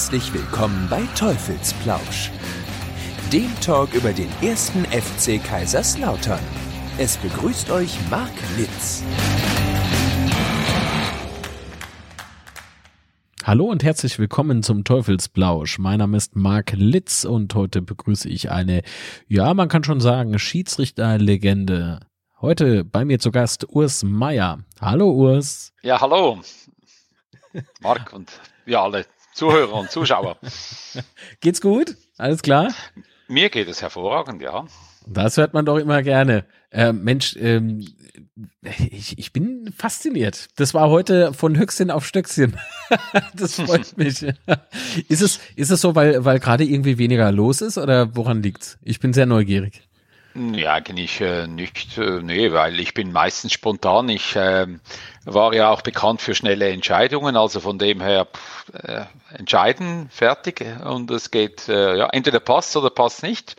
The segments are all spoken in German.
Herzlich willkommen bei Teufelsplausch, dem Talk über den ersten FC Kaiserslautern. Es begrüßt euch Marc Litz. Hallo und herzlich willkommen zum Teufelsblausch. Mein Name ist Marc Litz und heute begrüße ich eine, ja, man kann schon sagen, Schiedsrichterlegende. Heute bei mir zu Gast Urs Meier. Hallo Urs. Ja, hallo. Marc und ja, alle Zuhörer und Zuschauer. Geht's gut? Alles klar? Mir geht es hervorragend, ja. Das hört man doch immer gerne. Äh, Mensch, ähm, ich, ich bin fasziniert. Das war heute von Höchstchen auf Stöckchen. das freut mich. ist es, ist es so, weil, weil gerade irgendwie weniger los ist oder woran liegt's? Ich bin sehr neugierig. Ja, eigentlich äh, nicht. Äh, nee, weil ich bin meistens spontan. Ich äh, war ja auch bekannt für schnelle Entscheidungen, also von dem her pff, äh, entscheiden, fertig. Und es geht, äh, ja, entweder passt oder passt nicht.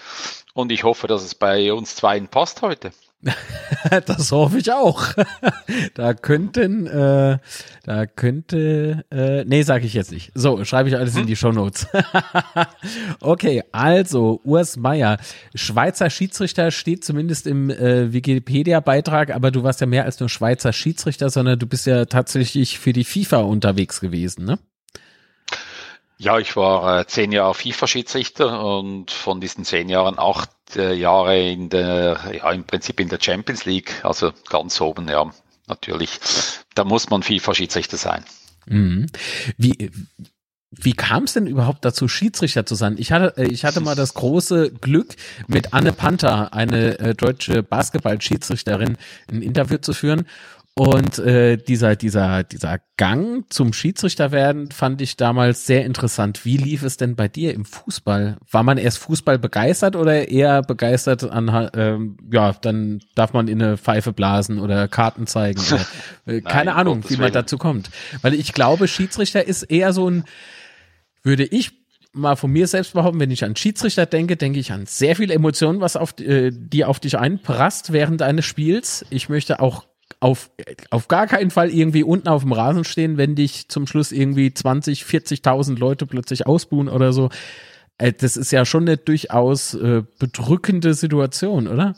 Und ich hoffe, dass es bei uns zweien passt heute. das hoffe ich auch. da könnten, äh, da könnte, äh, nee, sage ich jetzt nicht. So, schreibe ich alles in die Show Notes. okay, also Urs Meier, Schweizer Schiedsrichter steht zumindest im äh, Wikipedia-Beitrag, aber du warst ja mehr als nur Schweizer Schiedsrichter, sondern du bist ja tatsächlich für die FIFA unterwegs gewesen, ne? Ja, ich war äh, zehn Jahre FIFA-Schiedsrichter und von diesen zehn Jahren acht äh, Jahre in der, ja, im Prinzip in der Champions League, also ganz oben, ja, natürlich. Da muss man FIFA-Schiedsrichter sein. Mhm. Wie, wie kam es denn überhaupt dazu, Schiedsrichter zu sein? Ich hatte, äh, ich hatte mal das große Glück, mit Anne Panther, eine äh, deutsche Basketball-Schiedsrichterin, ein Interview zu führen. Und äh, dieser, dieser, dieser Gang zum Schiedsrichter werden fand ich damals sehr interessant. Wie lief es denn bei dir im Fußball? War man erst Fußball begeistert oder eher begeistert an, ähm, ja, dann darf man in eine Pfeife blasen oder Karten zeigen? Oder, äh, keine Nein, Ahnung, wie man dazu kommt. Weil ich glaube, Schiedsrichter ist eher so ein, würde ich mal von mir selbst behaupten, wenn ich an Schiedsrichter denke, denke ich an sehr viel Emotionen, was auf, äh, die auf dich einprasst während eines Spiels. Ich möchte auch auf, auf gar keinen Fall irgendwie unten auf dem Rasen stehen, wenn dich zum Schluss irgendwie 20, 40.000 Leute plötzlich ausbuhen oder so. Äh, das ist ja schon eine durchaus äh, bedrückende Situation, oder?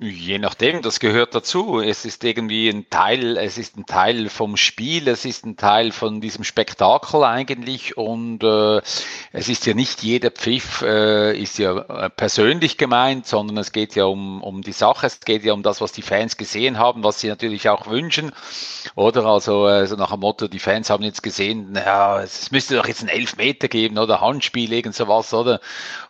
Je nachdem, das gehört dazu. Es ist irgendwie ein Teil, es ist ein Teil vom Spiel, es ist ein Teil von diesem Spektakel eigentlich. Und äh, es ist ja nicht jeder Pfiff äh, ist ja äh, persönlich gemeint, sondern es geht ja um, um die Sache, es geht ja um das, was die Fans gesehen haben, was sie natürlich auch wünschen. Oder? Also, also nach dem Motto, die Fans haben jetzt gesehen, ja, es müsste doch jetzt ein Elfmeter geben oder? Handspiel, irgend sowas, oder?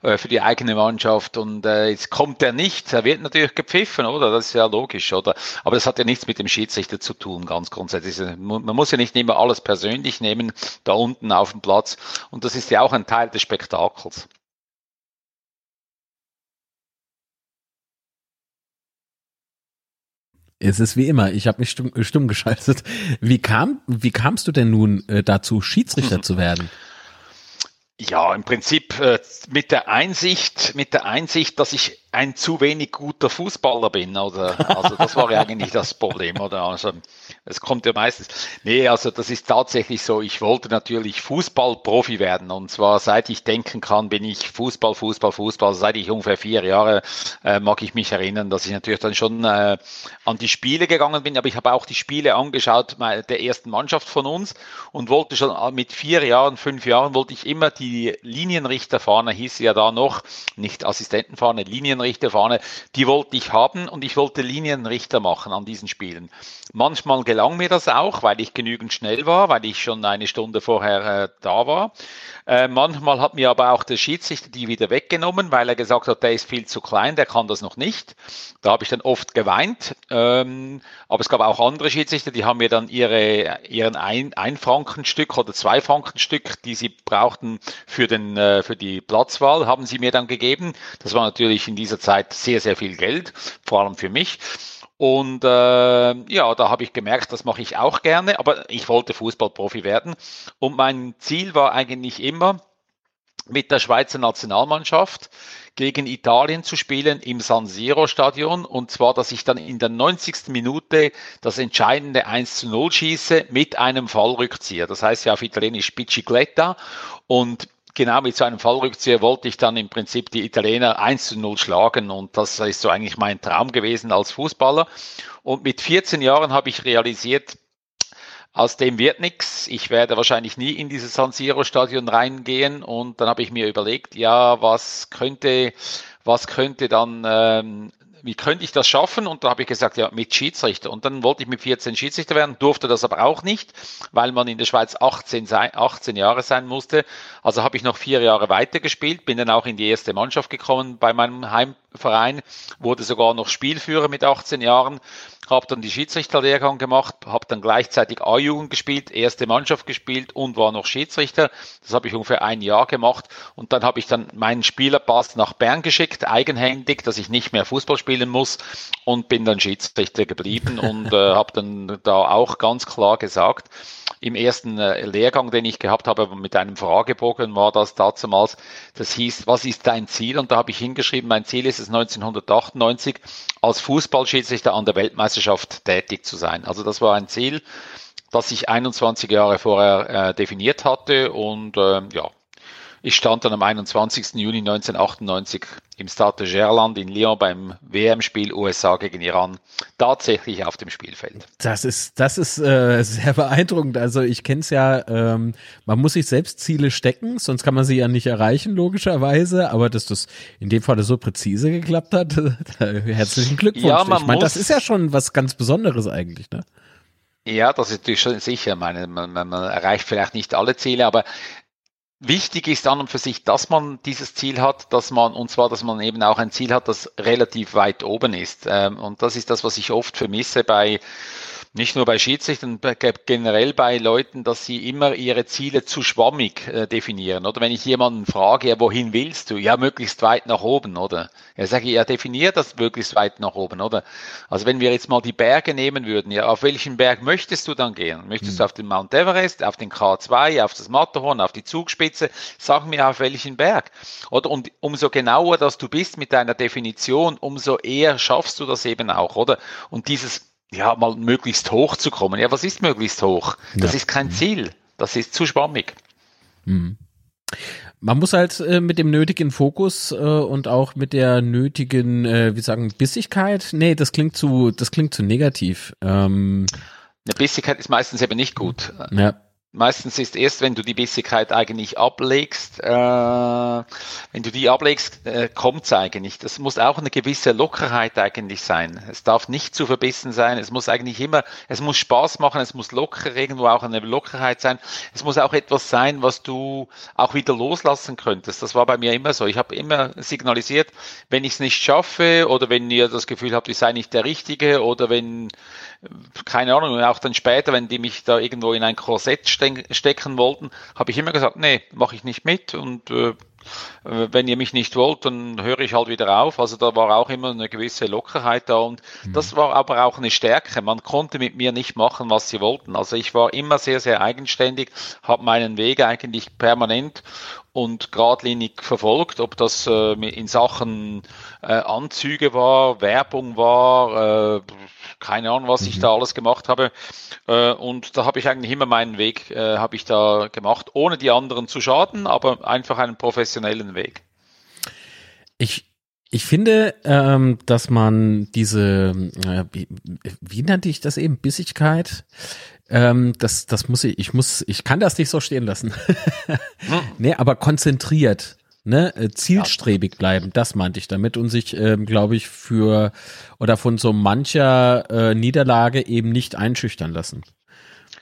Äh, für die eigene Mannschaft. Und äh, jetzt kommt er nicht, er wird natürlich gepfiffen gepfiffen, oder? Das ist ja logisch, oder? Aber das hat ja nichts mit dem Schiedsrichter zu tun, ganz grundsätzlich. Man muss ja nicht immer alles persönlich nehmen, da unten auf dem Platz. Und das ist ja auch ein Teil des Spektakels. Es ist wie immer, ich habe mich stumm, stumm, geschaltet. Wie, kam, wie kamst du denn nun äh, dazu, Schiedsrichter zu werden? Ja, im Prinzip äh, mit der Einsicht, mit der Einsicht, dass ich ein zu wenig guter Fußballer bin. Oder, also das war ja eigentlich das Problem. Oder also es kommt ja meistens. Nee, also das ist tatsächlich so. Ich wollte natürlich Fußballprofi werden. Und zwar seit ich denken kann, bin ich Fußball, Fußball, Fußball. Seit ich ungefähr vier Jahre äh, mag ich mich erinnern, dass ich natürlich dann schon äh, an die Spiele gegangen bin. Aber ich habe auch die Spiele angeschaut der ersten Mannschaft von uns und wollte schon äh, mit vier Jahren, fünf Jahren wollte ich immer die Linienrichter vorne, hieß ja da noch, nicht Assistenten vorne, Linienrichter vorne, die wollte ich haben und ich wollte Linienrichter machen an diesen Spielen. Manchmal gelang mir das auch, weil ich genügend schnell war, weil ich schon eine Stunde vorher äh, da war. Äh, manchmal hat mir aber auch der Schiedsrichter die wieder weggenommen, weil er gesagt hat, der ist viel zu klein, der kann das noch nicht. Da habe ich dann oft geweint. Ähm, aber es gab auch andere Schiedsrichter, die haben mir dann ihre, ihren ein, ein oder zwei Frankenstück, die sie brauchten für, den, äh, für die Platzwahl, haben sie mir dann gegeben. Das war natürlich in dieser Zeit sehr, sehr viel Geld, vor allem für mich. Und äh, ja, da habe ich gemerkt, das mache ich auch gerne, aber ich wollte Fußballprofi werden. Und mein Ziel war eigentlich immer, mit der Schweizer Nationalmannschaft gegen Italien zu spielen im San Siro Stadion und zwar, dass ich dann in der 90. Minute das entscheidende 1 zu 0 schieße mit einem Fallrückzieher. Das heißt ja auf Italienisch Bicicletta und genau mit so einem Fallrückzieher wollte ich dann im Prinzip die Italiener 1 zu 0 schlagen und das ist so eigentlich mein Traum gewesen als Fußballer. Und mit 14 Jahren habe ich realisiert, aus dem wird nichts. Ich werde wahrscheinlich nie in dieses San Siro Stadion reingehen. Und dann habe ich mir überlegt, ja, was könnte, was könnte dann ähm, wie könnte ich das schaffen? Und da habe ich gesagt, ja, mit Schiedsrichter. Und dann wollte ich mit 14 Schiedsrichter werden, durfte das aber auch nicht, weil man in der Schweiz 18, sein, 18 Jahre sein musste. Also habe ich noch vier Jahre weitergespielt, bin dann auch in die erste Mannschaft gekommen bei meinem Heimverein, wurde sogar noch Spielführer mit 18 Jahren habe dann die Schiedsrichterlehrgang gemacht, habe dann gleichzeitig A-Jugend gespielt, erste Mannschaft gespielt und war noch Schiedsrichter. Das habe ich ungefähr ein Jahr gemacht und dann habe ich dann meinen Spielerpass nach Bern geschickt, eigenhändig, dass ich nicht mehr Fußball spielen muss und bin dann Schiedsrichter geblieben und äh, habe dann da auch ganz klar gesagt, im ersten äh, Lehrgang, den ich gehabt habe, mit einem Fragebogen war das damals, das hieß, was ist dein Ziel? Und da habe ich hingeschrieben, mein Ziel ist es 1998 als Fußballschiedsrichter an der Weltmeisterschaft tätig zu sein. Also das war ein Ziel, das ich 21 Jahre vorher äh, definiert hatte und äh, ja, ich stand dann am 21. Juni 1998 im Stade de Gerland in Lyon beim WM-Spiel USA gegen Iran tatsächlich auf dem Spielfeld. Das ist, das ist äh, sehr beeindruckend. Also ich kenne es ja, ähm, man muss sich selbst Ziele stecken, sonst kann man sie ja nicht erreichen, logischerweise. Aber dass das in dem Fall so präzise geklappt hat, herzlichen Glückwunsch. Ja, man ich meine, das ist ja schon was ganz Besonderes eigentlich, ne? Ja, das ist natürlich schon sicher. Meine, man, man, man erreicht vielleicht nicht alle Ziele, aber Wichtig ist an und für sich, dass man dieses Ziel hat, dass man, und zwar, dass man eben auch ein Ziel hat, das relativ weit oben ist. Ähm, und das ist das, was ich oft vermisse bei nicht nur bei Schiedsrichtern, generell bei Leuten, dass sie immer ihre Ziele zu schwammig äh, definieren. Oder wenn ich jemanden frage, ja, wohin willst du? Ja, möglichst weit nach oben, oder? Ja, sage ich, ja, definier das möglichst weit nach oben, oder? Also wenn wir jetzt mal die Berge nehmen würden, ja, auf welchen Berg möchtest du dann gehen? Möchtest mhm. du auf den Mount Everest, auf den K2, auf das Matterhorn, auf die Zugspitze? Sag mir auf welchen Berg. Oder? Und umso genauer, dass du bist mit deiner Definition, umso eher schaffst du das eben auch, oder? Und dieses ja, mal möglichst hoch zu kommen. Ja, was ist möglichst hoch? Das ja. ist kein Ziel. Das ist zu schwammig. Mhm. Man muss halt äh, mit dem nötigen Fokus äh, und auch mit der nötigen, äh, wie sagen, Bissigkeit. Nee, das klingt zu, das klingt zu negativ. Ähm, Eine Bissigkeit ist meistens eben nicht gut. Ja. Meistens ist erst, wenn du die Bissigkeit eigentlich ablegst, äh, wenn du die ablegst, äh, kommt es eigentlich. Das muss auch eine gewisse Lockerheit eigentlich sein. Es darf nicht zu verbissen sein. Es muss eigentlich immer, es muss Spaß machen. Es muss locker irgendwo auch eine Lockerheit sein. Es muss auch etwas sein, was du auch wieder loslassen könntest. Das war bei mir immer so. Ich habe immer signalisiert, wenn ich es nicht schaffe oder wenn ihr das Gefühl habt, ich sei nicht der Richtige oder wenn keine Ahnung, auch dann später, wenn die mich da irgendwo in ein Korsett stecken wollten, habe ich immer gesagt, nee, mache ich nicht mit und äh, wenn ihr mich nicht wollt, dann höre ich halt wieder auf. Also da war auch immer eine gewisse Lockerheit da und mhm. das war aber auch eine Stärke. Man konnte mit mir nicht machen, was sie wollten. Also ich war immer sehr, sehr eigenständig, habe meinen Weg eigentlich permanent und geradlinig verfolgt, ob das äh, in Sachen äh, Anzüge war, Werbung war, äh, keine Ahnung, was mhm. ich da alles gemacht habe. Äh, und da habe ich eigentlich immer meinen Weg, äh, habe ich da gemacht, ohne die anderen zu schaden, aber einfach einen professionellen Weg. Ich, ich finde, ähm, dass man diese, äh, wie, wie nannte ich das eben, Bissigkeit, ähm, das, das muss ich, ich muss, ich kann das nicht so stehen lassen. Nee, aber konzentriert ne, äh, zielstrebig bleiben, das meinte ich damit und sich, ähm, glaube ich, für oder von so mancher äh, Niederlage eben nicht einschüchtern lassen.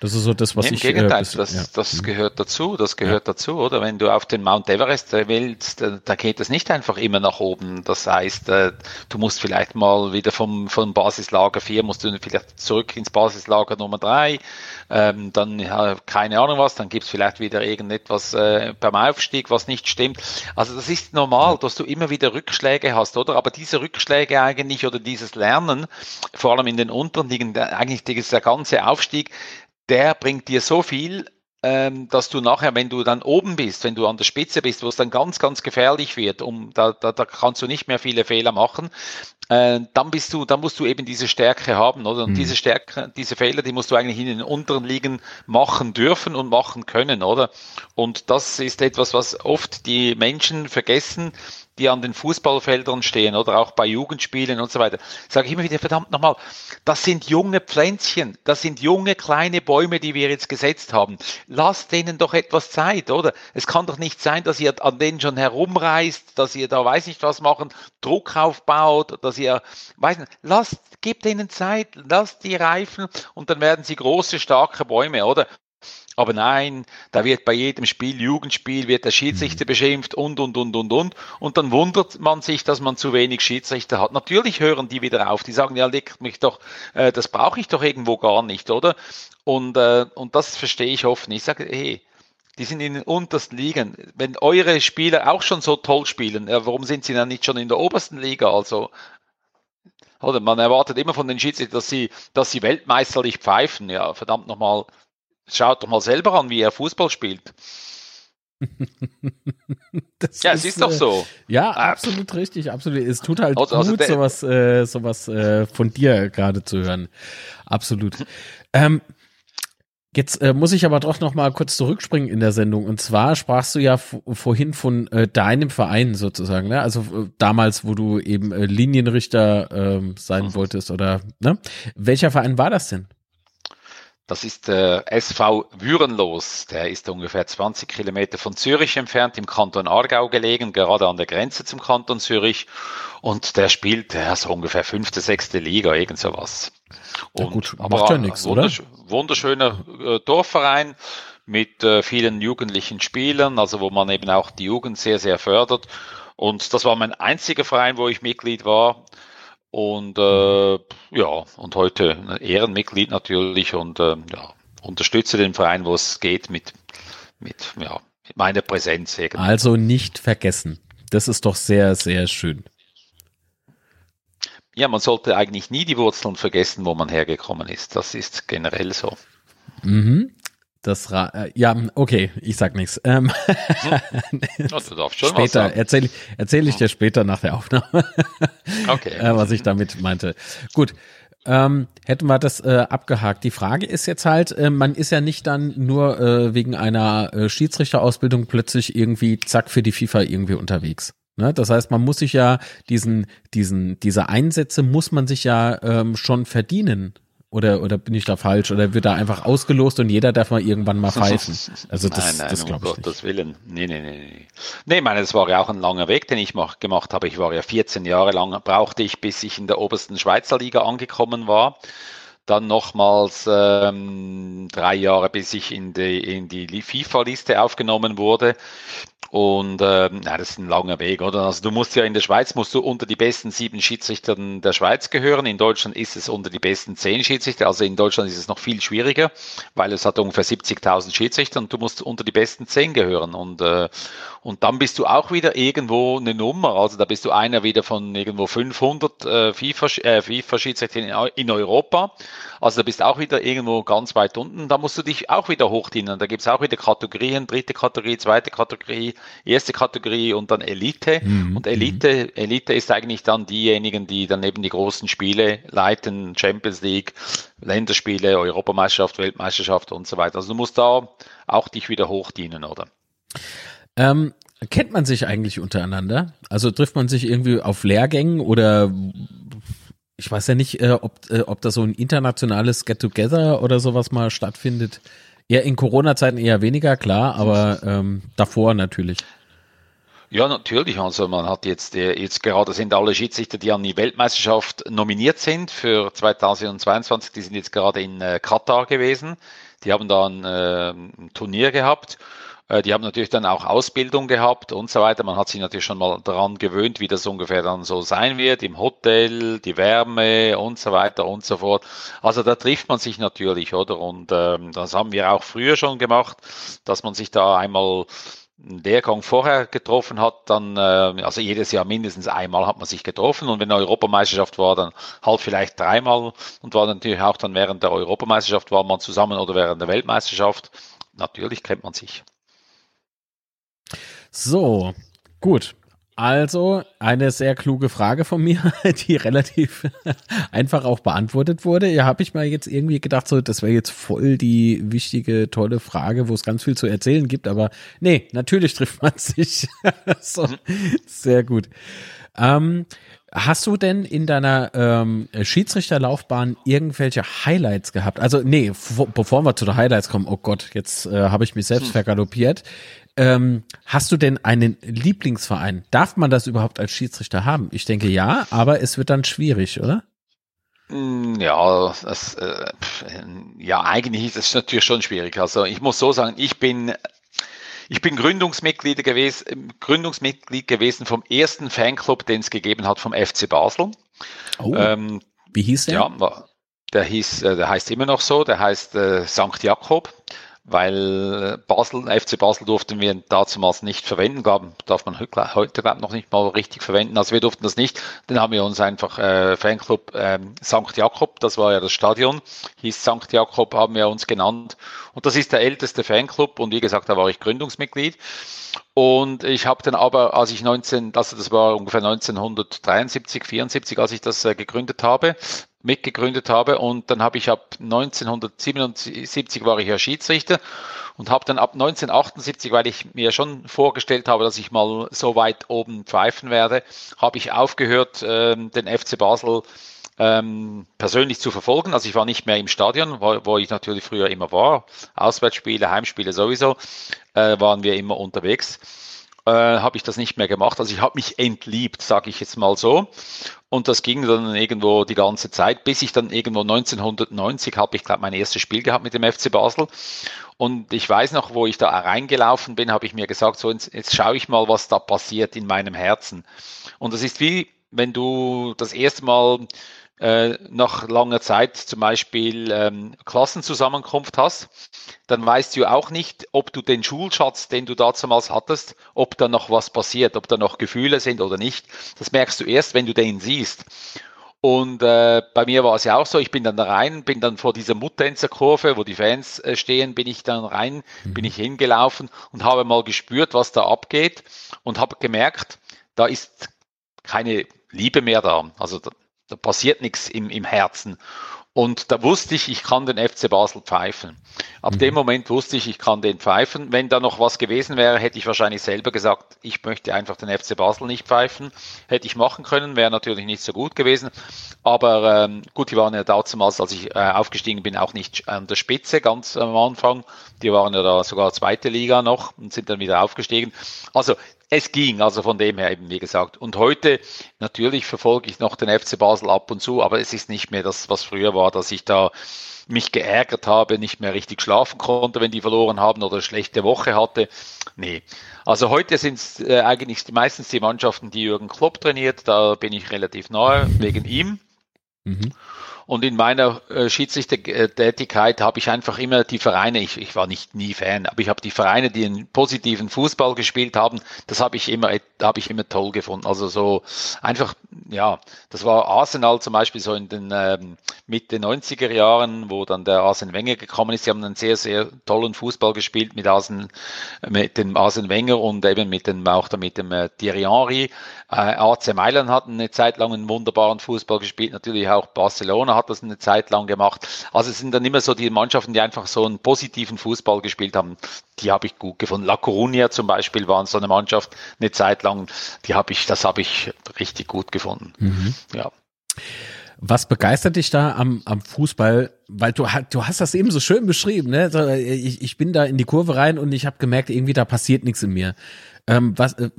Das ist so das, was nee, ich. Im Gegenteil, äh, das, ja. das mhm. gehört dazu, das gehört ja. dazu, oder? Wenn du auf den Mount Everest willst, da, da geht es nicht einfach immer nach oben. Das heißt, äh, du musst vielleicht mal wieder vom, vom Basislager 4, musst du vielleicht zurück ins Basislager Nummer 3, ähm, dann ja, keine Ahnung was, dann gibt's vielleicht wieder irgendetwas äh, beim Aufstieg, was nicht stimmt. Also das ist normal, dass du immer wieder Rückschläge hast, oder? Aber diese Rückschläge eigentlich oder dieses Lernen, vor allem in den unteren Ligen, eigentlich dieser ganze Aufstieg, der bringt dir so viel, ähm, dass du nachher, wenn du dann oben bist, wenn du an der Spitze bist, wo es dann ganz, ganz gefährlich wird, um da, da, da kannst du nicht mehr viele Fehler machen, äh, dann bist du, dann musst du eben diese Stärke haben, oder? Und mhm. diese Stärke, diese Fehler, die musst du eigentlich in den unteren Ligen machen dürfen und machen können, oder? Und das ist etwas, was oft die Menschen vergessen, die an den Fußballfeldern stehen oder auch bei Jugendspielen und so weiter. Sage ich immer wieder, verdammt nochmal, das sind junge Pflänzchen, das sind junge kleine Bäume, die wir jetzt gesetzt haben. Lasst denen doch etwas Zeit, oder? Es kann doch nicht sein, dass ihr an denen schon herumreist, dass ihr da weiß nicht was machen, Druck aufbaut, dass ihr, weiß nicht, lasst, gebt denen Zeit, lasst die reifen und dann werden sie große, starke Bäume, oder? Aber nein, da wird bei jedem Spiel, Jugendspiel, wird der Schiedsrichter mhm. beschimpft und, und, und, und, und. Und dann wundert man sich, dass man zu wenig Schiedsrichter hat. Natürlich hören die wieder auf. Die sagen, ja, leg mich doch, äh, das brauche ich doch irgendwo gar nicht, oder? Und, äh, und das verstehe ich oft nicht. Ich sage, hey, die sind in den untersten Ligen. Wenn eure Spieler auch schon so toll spielen, ja, warum sind sie dann nicht schon in der obersten Liga? Also, oder man erwartet immer von den Schiedsrichtern, dass sie, dass sie weltmeisterlich pfeifen. Ja, verdammt nochmal, Schaut doch mal selber an, wie er Fußball spielt. ja, ist, es ist doch äh, so. Ja, ah. absolut richtig, absolut. Es tut halt also, also gut, sowas, äh, sowas äh, von dir gerade zu hören. Absolut. ähm, jetzt äh, muss ich aber doch noch mal kurz zurückspringen in der Sendung. Und zwar sprachst du ja vorhin von äh, deinem Verein sozusagen, ne? Also äh, damals, wo du eben äh, Linienrichter ähm, sein mhm. wolltest oder ne? Welcher Verein war das denn? Das ist der SV Würenlos. Der ist ungefähr 20 Kilometer von Zürich entfernt, im Kanton Aargau gelegen, gerade an der Grenze zum Kanton Zürich. Und der spielt ja, so ungefähr fünfte, sechste Liga, irgend sowas. Und, ja gut, aber macht ja nichts, wundersch oder? Wunderschöner äh, Dorfverein mit äh, vielen jugendlichen Spielern, also wo man eben auch die Jugend sehr, sehr fördert. Und das war mein einziger Verein, wo ich Mitglied war. Und äh, ja, und heute Ehrenmitglied natürlich und äh, ja, unterstütze den Verein, wo es geht, mit, mit, ja, mit meiner Präsenz. Irgendwie. Also nicht vergessen. Das ist doch sehr, sehr schön. Ja, man sollte eigentlich nie die Wurzeln vergessen, wo man hergekommen ist. Das ist generell so. Mhm. Das Ra äh, ja, okay, ich sag nichts. Ähm, du darfst schon später erzähle erzähl ich dir später nach der Aufnahme, okay. äh, was ich damit meinte. Gut, ähm, hätten wir das äh, abgehakt. Die Frage ist jetzt halt, äh, man ist ja nicht dann nur äh, wegen einer äh, Schiedsrichterausbildung plötzlich irgendwie zack für die FIFA irgendwie unterwegs. Ne? Das heißt, man muss sich ja diesen, diesen, diese Einsätze muss man sich ja ähm, schon verdienen. Oder, oder bin ich da falsch? Oder wird da einfach ausgelost und jeder darf mal irgendwann mal pfeifen? Also das, nein, nein, das glaube um ich Gottes nicht. Willen. Nee, nee, nee, nee. Nee, ich meine, das war ja auch ein langer Weg, den ich mach, gemacht habe. Ich war ja 14 Jahre lang, brauchte ich, bis ich in der obersten Schweizer Liga angekommen war. Dann nochmals ähm, drei Jahre, bis ich in die, in die FIFA-Liste aufgenommen wurde. Und äh, na, das ist ein langer Weg, oder? Also du musst ja in der Schweiz musst du unter die besten sieben Schiedsrichtern der Schweiz gehören. In Deutschland ist es unter die besten zehn Schiedsrichter. Also in Deutschland ist es noch viel schwieriger, weil es hat ungefähr 70.000 Schiedsrichter und du musst unter die besten zehn gehören. Und äh, und dann bist du auch wieder irgendwo eine Nummer. Also da bist du einer wieder von irgendwo 500 äh, FIFA, äh, FIFA Schiedsrichter in, in Europa. Also da bist auch wieder irgendwo ganz weit unten. Da musst du dich auch wieder hochdienen. Da gibt es auch wieder Kategorien, dritte Kategorie, zweite Kategorie, erste Kategorie und dann Elite. Mhm. Und Elite, Elite ist eigentlich dann diejenigen, die dann eben die großen Spiele leiten, Champions League, Länderspiele, Europameisterschaft, Weltmeisterschaft und so weiter. Also du musst da auch dich wieder hochdienen, oder? Ähm, kennt man sich eigentlich untereinander? Also trifft man sich irgendwie auf Lehrgängen oder ich weiß ja nicht, äh, ob, äh, ob da so ein internationales Get-Together oder sowas mal stattfindet. Ja, in Corona-Zeiten eher weniger, klar, aber ähm, davor natürlich. Ja, natürlich. Also man hat jetzt, äh, jetzt gerade sind alle Schiedsrichter, die an die Weltmeisterschaft nominiert sind für 2022, die sind jetzt gerade in äh, Katar gewesen. Die haben da ein, äh, ein Turnier gehabt die haben natürlich dann auch Ausbildung gehabt und so weiter. Man hat sich natürlich schon mal daran gewöhnt, wie das ungefähr dann so sein wird im Hotel, die Wärme und so weiter und so fort. Also da trifft man sich natürlich, oder? Und ähm, das haben wir auch früher schon gemacht, dass man sich da einmal einen Lehrgang vorher getroffen hat, dann, äh, also jedes Jahr mindestens einmal hat man sich getroffen und wenn eine Europameisterschaft war, dann halt vielleicht dreimal und war natürlich auch dann während der Europameisterschaft war man zusammen oder während der Weltmeisterschaft natürlich kennt man sich. So, gut. Also eine sehr kluge Frage von mir, die relativ einfach auch beantwortet wurde. Ja, habe ich mal jetzt irgendwie gedacht, so das wäre jetzt voll die wichtige, tolle Frage, wo es ganz viel zu erzählen gibt. Aber nee, natürlich trifft man sich. so, sehr gut. Ähm, Hast du denn in deiner ähm, Schiedsrichterlaufbahn irgendwelche Highlights gehabt? Also nee, bevor wir zu den Highlights kommen, oh Gott, jetzt äh, habe ich mich selbst hm. vergaloppiert. Ähm, hast du denn einen Lieblingsverein? Darf man das überhaupt als Schiedsrichter haben? Ich denke ja, aber es wird dann schwierig, oder? Hm, ja, das, äh, ja, eigentlich ist es natürlich schon schwierig. Also ich muss so sagen, ich bin ich bin Gründungsmitglied gewesen, Gründungsmitglied gewesen vom ersten Fanclub, den es gegeben hat vom FC Basel. Oh, ähm, wie hieß der? Ja, der hieß, äh, der heißt immer noch so, der heißt äh, St. Jakob weil Basel, FC Basel durften wir damals nicht verwenden, glaub, darf man heute, heute glaube noch nicht mal richtig verwenden. Also wir durften das nicht. Dann haben wir uns einfach äh, Fanclub ähm, St. Jakob, das war ja das Stadion, hieß St. Jakob, haben wir uns genannt. Und das ist der älteste Fanclub und wie gesagt, da war ich Gründungsmitglied. Und ich habe dann aber, als ich 19, also das war ungefähr 1973, 74, als ich das äh, gegründet habe, mitgegründet habe. Und dann habe ich ab 1977 war ich ja Schiedsrichter und habe dann ab 1978, weil ich mir schon vorgestellt habe, dass ich mal so weit oben pfeifen werde, habe ich aufgehört, ähm, den FC Basel ähm, persönlich zu verfolgen. Also ich war nicht mehr im Stadion, wo, wo ich natürlich früher immer war. Auswärtsspiele, Heimspiele sowieso, äh, waren wir immer unterwegs. Äh, habe ich das nicht mehr gemacht. Also ich habe mich entliebt, sage ich jetzt mal so. Und das ging dann irgendwo die ganze Zeit, bis ich dann irgendwo 1990 habe ich glaube mein erstes Spiel gehabt mit dem FC Basel. Und ich weiß noch, wo ich da reingelaufen bin, habe ich mir gesagt, so jetzt, jetzt schaue ich mal, was da passiert in meinem Herzen. Und das ist wie, wenn du das erste Mal äh, nach langer Zeit zum Beispiel ähm, Klassenzusammenkunft hast, dann weißt du auch nicht, ob du den Schulschatz, den du damals hattest, ob da noch was passiert, ob da noch Gefühle sind oder nicht. Das merkst du erst, wenn du den siehst. Und äh, bei mir war es ja auch so, ich bin dann rein, bin dann vor dieser Muttenzer Kurve, wo die Fans äh, stehen, bin ich dann rein, mhm. bin ich hingelaufen und habe mal gespürt, was da abgeht und habe gemerkt, da ist keine Liebe mehr da. Also da passiert nichts im, im Herzen. Und da wusste ich, ich kann den FC Basel pfeifen. Ab mhm. dem Moment wusste ich, ich kann den pfeifen. Wenn da noch was gewesen wäre, hätte ich wahrscheinlich selber gesagt, ich möchte einfach den FC Basel nicht pfeifen. Hätte ich machen können, wäre natürlich nicht so gut gewesen. Aber ähm, gut, die waren ja damals, als ich äh, aufgestiegen bin, auch nicht an der Spitze ganz am Anfang. Die waren ja da sogar zweite Liga noch und sind dann wieder aufgestiegen. Also es ging, also von dem her eben, wie gesagt. Und heute, natürlich verfolge ich noch den FC Basel ab und zu, aber es ist nicht mehr das, was früher war, dass ich da mich geärgert habe, nicht mehr richtig schlafen konnte, wenn die verloren haben oder schlechte Woche hatte. Nee. Also heute sind es äh, eigentlich die, meistens die Mannschaften, die Jürgen Klopp trainiert. Da bin ich relativ nahe wegen ihm. Mhm. Und in meiner äh, Schiedsrichtertätigkeit habe ich einfach immer die Vereine, ich, ich war nicht nie Fan, aber ich habe die Vereine, die einen positiven Fußball gespielt haben, das habe ich immer, habe ich immer toll gefunden. Also so einfach, ja, das war Arsenal zum Beispiel so in den ähm, Mitte 90er Jahren, wo dann der Arsene Wenger gekommen ist. Sie haben einen sehr, sehr tollen Fußball gespielt mit, Arsene, mit dem Arsene Wenger und eben mit dem, auch mit dem äh, Thierry Henry. Äh, AC Mailand hat eine Zeit lang einen wunderbaren Fußball gespielt, natürlich auch Barcelona hat das eine Zeit lang gemacht. Also es sind dann immer so die Mannschaften, die einfach so einen positiven Fußball gespielt haben, die habe ich gut gefunden. La Coruña zum Beispiel waren so eine Mannschaft eine Zeit lang, die habe ich, das habe ich richtig gut gefunden. Mhm. Ja. Was begeistert dich da am, am Fußball? Weil du, du hast das eben so schön beschrieben, ne? Ich, ich bin da in die Kurve rein und ich habe gemerkt, irgendwie da passiert nichts in mir. Ähm, was, äh,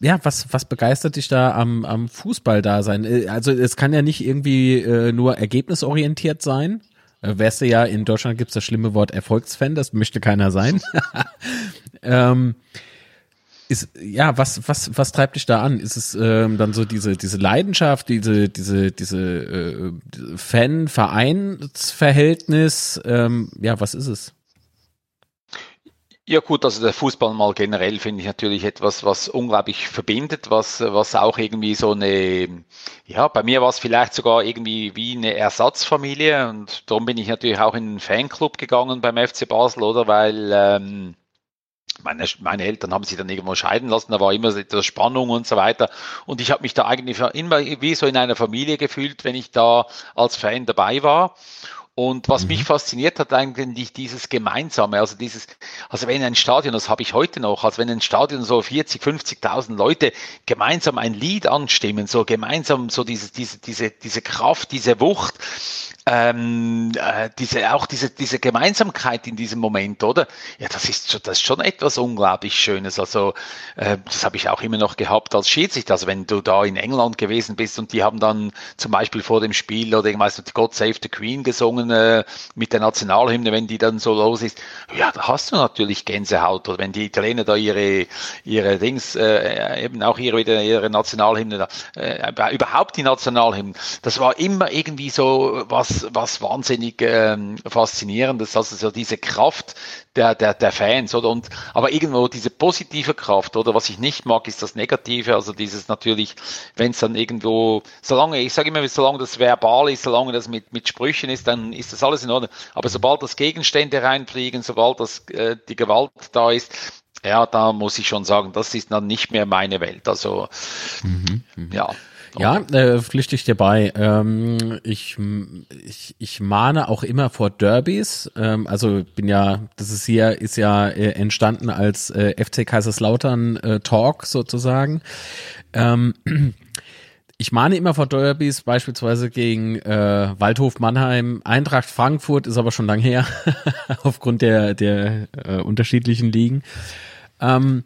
ja, was, was begeistert dich da am, am Fußball da sein? Äh, also es kann ja nicht irgendwie äh, nur ergebnisorientiert sein. Äh, wärst du ja, in Deutschland gibt's das schlimme Wort Erfolgsfan, das möchte keiner sein. ähm, ist, ja, was, was, was treibt dich da an? Ist es ähm, dann so diese, diese Leidenschaft, diese, diese, diese äh, Fan-Vereinsverhältnis? Ähm, ja, was ist es? Ja gut, also der Fußball mal generell finde ich natürlich etwas, was unglaublich verbindet, was, was auch irgendwie so eine, ja, bei mir war es vielleicht sogar irgendwie wie eine Ersatzfamilie und darum bin ich natürlich auch in einen Fanclub gegangen beim FC Basel, oder? Weil ähm, meine, meine Eltern haben sich dann irgendwo scheiden lassen, da war immer so Spannung und so weiter. Und ich habe mich da eigentlich immer wie so in einer Familie gefühlt, wenn ich da als Fan dabei war. Und was mhm. mich fasziniert hat eigentlich dieses Gemeinsame, also dieses, also wenn ein Stadion, das habe ich heute noch, also wenn ein Stadion so 40, 50.000 Leute gemeinsam ein Lied anstimmen, so gemeinsam so diese, diese, diese, diese Kraft, diese Wucht, ähm, äh, diese, auch diese, diese Gemeinsamkeit in diesem Moment, oder? Ja, das ist schon, das ist schon etwas unglaublich Schönes. Also, äh, das habe ich auch immer noch gehabt als Schiedsrichter. Also, wenn du da in England gewesen bist und die haben dann zum Beispiel vor dem Spiel oder irgendwas God Save the Queen gesungen äh, mit der Nationalhymne, wenn die dann so los ist, ja, da hast du natürlich Gänsehaut. Oder wenn die Italiener da ihre, ihre Dings, äh, eben auch ihre, ihre Nationalhymne, äh, überhaupt die Nationalhymne, das war immer irgendwie so was was, wahnsinnig ähm, faszinierendes, also so diese Kraft der, der, der Fans, oder? Und, aber irgendwo diese positive Kraft, oder? Was ich nicht mag, ist das Negative, also dieses natürlich, wenn es dann irgendwo, solange, ich sage immer, solange das verbal ist, solange das mit, mit Sprüchen ist, dann ist das alles in Ordnung. Aber sobald das Gegenstände reinfliegen, sobald das, äh, die Gewalt da ist, ja, da muss ich schon sagen, das ist dann nicht mehr meine Welt. Also, mhm, mh. ja. Ja, äh, pflichte ich dir bei. Ähm, ich, ich, ich mahne auch immer vor Derbys. Ähm, also bin ja, das ist hier, ist ja äh, entstanden als äh, FC Kaiserslautern äh, Talk sozusagen. Ähm, ich mahne immer vor Derbys, beispielsweise gegen äh, Waldhof Mannheim, Eintracht Frankfurt, ist aber schon lang her, aufgrund der, der äh, unterschiedlichen Ligen. Ähm,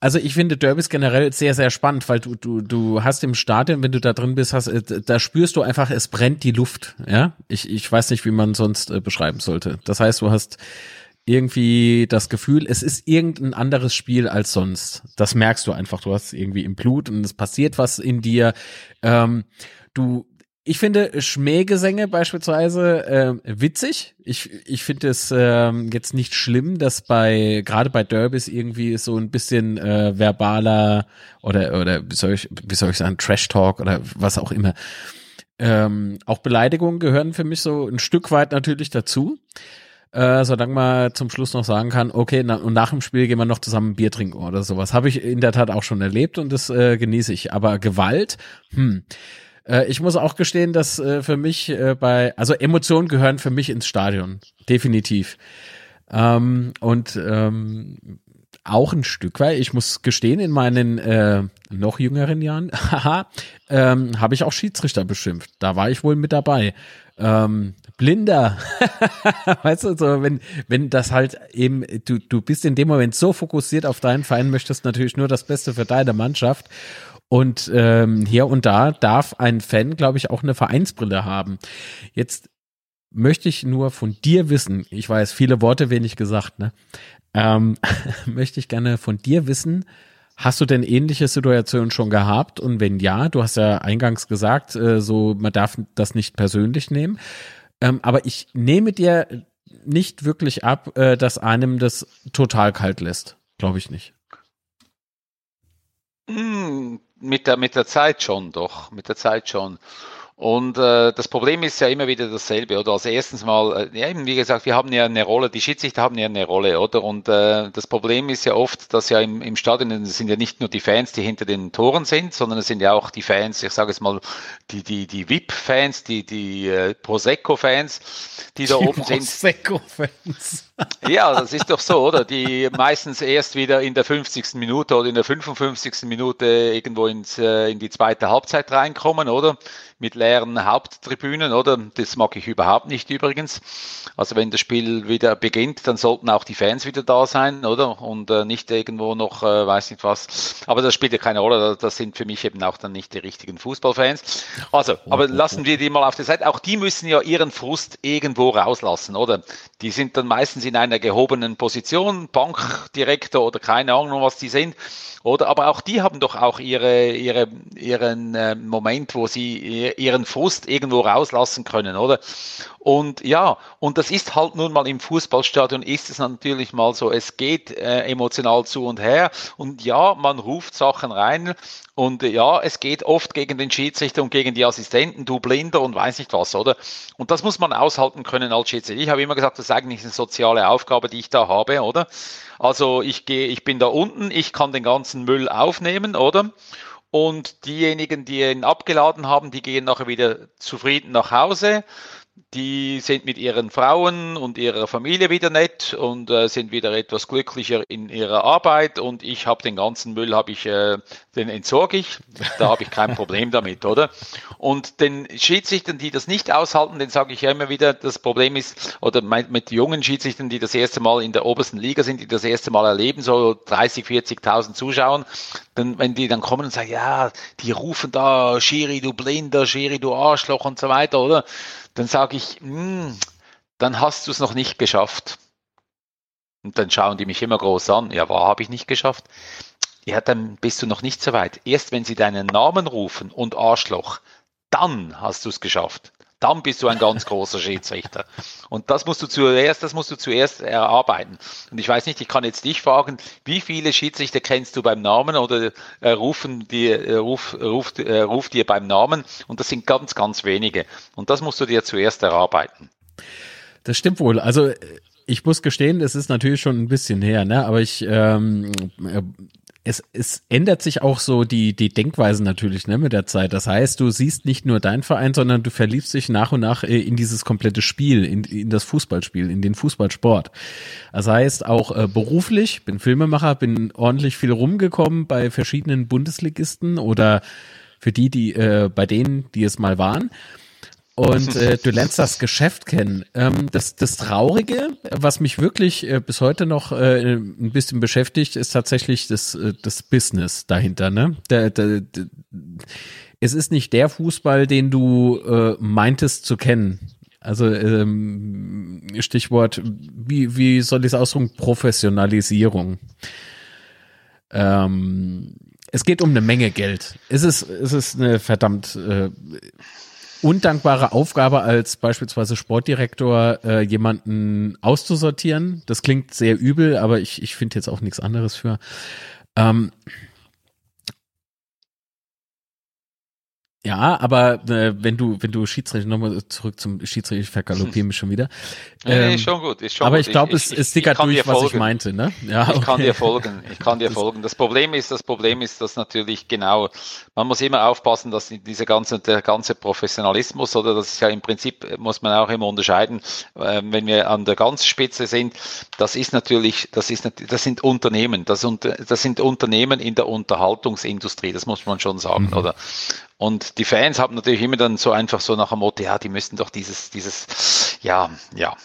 also ich finde Derbys generell sehr, sehr spannend, weil du, du, du hast im Stadion, wenn du da drin bist, hast, äh, da spürst du einfach, es brennt die Luft. Ja, ich, ich weiß nicht, wie man sonst äh, beschreiben sollte. Das heißt, du hast irgendwie das Gefühl, es ist irgendein anderes Spiel als sonst. Das merkst du einfach. Du hast irgendwie im Blut und es passiert was in dir. Ähm, du ich finde Schmähgesänge beispielsweise äh, witzig. Ich, ich finde es äh, jetzt nicht schlimm, dass bei gerade bei Derbys irgendwie so ein bisschen äh, verbaler oder oder wie soll ich wie soll ich sagen Trash Talk oder was auch immer. Ähm, auch Beleidigungen gehören für mich so ein Stück weit natürlich dazu. Äh, solange man zum Schluss noch sagen kann, okay, na, und nach dem Spiel gehen wir noch zusammen Bier trinken oder sowas. Habe ich in der Tat auch schon erlebt und das äh, genieße ich. Aber Gewalt, hm äh, ich muss auch gestehen, dass äh, für mich äh, bei, also Emotionen gehören für mich ins Stadion, definitiv. Ähm, und ähm, auch ein Stück weit, ich muss gestehen, in meinen äh, noch jüngeren Jahren, haha, ähm, habe ich auch Schiedsrichter beschimpft. Da war ich wohl mit dabei. Ähm, Blinder, weißt du, so, wenn, wenn das halt eben, du, du bist in dem Moment so fokussiert auf deinen Verein, möchtest natürlich nur das Beste für deine Mannschaft und ähm, hier und da darf ein Fan, glaube ich, auch eine Vereinsbrille haben. Jetzt möchte ich nur von dir wissen, ich weiß, viele Worte wenig gesagt, ne? Ähm, möchte ich gerne von dir wissen, hast du denn ähnliche Situationen schon gehabt? Und wenn ja, du hast ja eingangs gesagt, äh, so man darf das nicht persönlich nehmen. Ähm, aber ich nehme dir nicht wirklich ab, äh, dass einem das total kalt lässt. Glaube ich nicht. Hm, mit der, mit der Zeit schon, doch, mit der Zeit schon. Und äh, das Problem ist ja immer wieder dasselbe, oder? Also erstens mal, äh, ja, eben wie gesagt, wir haben ja eine Rolle, die Schiedsrichter haben ja eine Rolle, oder? Und äh, das Problem ist ja oft, dass ja im, im Stadion sind ja nicht nur die Fans, die hinter den Toren sind, sondern es sind ja auch die Fans, ich sage es mal, die, die, die VIP-Fans, die, die äh, Prosecco-Fans, die da die oben sind. Prosecco-Fans. Ja, das ist doch so, oder? Die meistens erst wieder in der 50. Minute oder in der 55. Minute irgendwo ins, äh, in die zweite Halbzeit reinkommen, oder? Mit leeren Haupttribünen, oder? Das mag ich überhaupt nicht übrigens. Also wenn das Spiel wieder beginnt, dann sollten auch die Fans wieder da sein, oder? Und äh, nicht irgendwo noch, äh, weiß nicht was. Aber das spielt ja keine Rolle. Das sind für mich eben auch dann nicht die richtigen Fußballfans. Also, aber lassen wir die mal auf der Seite. Auch die müssen ja ihren Frust irgendwo rauslassen, oder? Die sind dann meistens in einer gehobenen Position, Bankdirektor oder keine Ahnung, was die sind. Oder, aber auch die haben doch auch ihre, ihre, ihren äh, Moment, wo sie ihren Frust irgendwo rauslassen können, oder? Und ja, und das ist halt nun mal im Fußballstadion ist es natürlich mal so, es geht äh, emotional zu und her und ja, man ruft Sachen rein und äh, ja, es geht oft gegen den Schiedsrichter und gegen die Assistenten, du Blinder und weiß nicht was, oder? Und das muss man aushalten können als Schiedsrichter. Ich habe immer gesagt, das ist eigentlich eine soziale Aufgabe, die ich da habe, oder? Also ich gehe, ich bin da unten, ich kann den ganzen Müll aufnehmen, oder? Und diejenigen, die ihn abgeladen haben, die gehen nachher wieder zufrieden nach Hause die sind mit ihren Frauen und ihrer Familie wieder nett und äh, sind wieder etwas glücklicher in ihrer Arbeit und ich habe den ganzen Müll, habe ich, äh, den entsorge ich, da habe ich kein Problem damit, oder? Und den Schiedsrichtern, die das nicht aushalten, den sage ich ja immer wieder, das Problem ist, oder mit, mit jungen Schiedsrichtern, die das erste Mal in der obersten Liga sind, die das erste Mal erleben, so 30, 40.000 Zuschauern, dann, wenn die dann kommen und sagen, ja, die rufen da, Schiri, du Blinder, Schiri, du Arschloch und so weiter, oder? Dann sage ich, hm, dann hast du es noch nicht geschafft. Und dann schauen die mich immer groß an. Ja, war habe ich nicht geschafft? Ja, dann bist du noch nicht so weit. Erst wenn sie deinen Namen rufen und Arschloch, dann hast du es geschafft dann bist du ein ganz großer Schiedsrichter. Und das musst du zuerst, das musst du zuerst erarbeiten. Und ich weiß nicht, ich kann jetzt dich fragen, wie viele Schiedsrichter kennst du beim Namen oder äh, rufen dir, äh, ruf, ruft, äh, ruft dir beim Namen? Und das sind ganz, ganz wenige. Und das musst du dir zuerst erarbeiten. Das stimmt wohl. Also ich muss gestehen, es ist natürlich schon ein bisschen her, ne? Aber ich ähm, es, es ändert sich auch so die, die Denkweise natürlich ne, mit der Zeit. Das heißt, du siehst nicht nur deinen Verein, sondern du verliebst dich nach und nach äh, in dieses komplette Spiel, in, in das Fußballspiel, in den Fußballsport. Das heißt, auch äh, beruflich, bin Filmemacher, bin ordentlich viel rumgekommen bei verschiedenen Bundesligisten oder für die, die äh, bei denen, die es mal waren und äh, du lernst das Geschäft kennen. Ähm, das, das Traurige, was mich wirklich äh, bis heute noch äh, ein bisschen beschäftigt, ist tatsächlich das, äh, das Business dahinter. Ne? Der, der, der, es ist nicht der Fußball, den du äh, meintest zu kennen. Also ähm, Stichwort, wie, wie soll ich es ausdrücken? Professionalisierung. Ähm, es geht um eine Menge Geld. Es ist, es ist eine verdammt äh, undankbare Aufgabe als beispielsweise Sportdirektor, äh, jemanden auszusortieren. Das klingt sehr übel, aber ich, ich finde jetzt auch nichts anderes für. Ähm, Ja, aber äh, wenn du, wenn du Schiedsrichter, nochmal zurück zum Schiedsrichter, ich vergaloppiere mich schon wieder. Ähm, nee, schon gut, ist schon aber gut. ich glaube, es, es sickert durch, was ich meinte, ne? Ja, okay. Ich kann dir folgen, ich kann dir folgen. Das Problem ist, das Problem ist, dass natürlich genau, man muss immer aufpassen, dass diese ganze, der ganze Professionalismus, oder das ist ja im Prinzip, muss man auch immer unterscheiden, äh, wenn wir an der ganz Spitze sind, das ist natürlich, das ist, das sind Unternehmen, das, das sind Unternehmen in der Unterhaltungsindustrie, das muss man schon sagen, mhm. oder? Und die Fans haben natürlich immer dann so einfach so nach dem Motto, ja, die müssten doch dieses, dieses, ja, ja,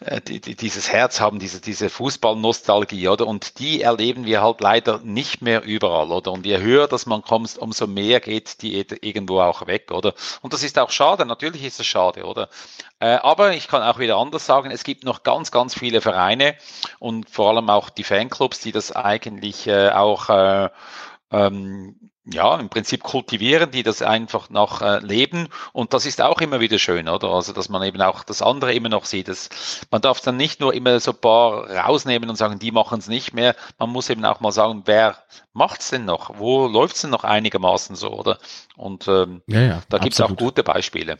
äh, die, die, dieses Herz haben, diese, diese Fußballnostalgie, oder? Und die erleben wir halt leider nicht mehr überall, oder? Und je höher dass man kommt, umso mehr geht die irgendwo auch weg, oder? Und das ist auch schade, natürlich ist es schade, oder? Äh, aber ich kann auch wieder anders sagen, es gibt noch ganz, ganz viele Vereine und vor allem auch die Fanclubs, die das eigentlich äh, auch äh, ähm, ja, im Prinzip kultivieren, die das einfach noch äh, leben. Und das ist auch immer wieder schön, oder? Also, dass man eben auch das andere immer noch sieht. Das, man darf dann nicht nur immer so ein paar rausnehmen und sagen, die machen es nicht mehr. Man muss eben auch mal sagen, wer macht's denn noch? Wo läuft's denn noch einigermaßen so, oder? Und ähm, ja, ja, da gibt's auch gute Beispiele.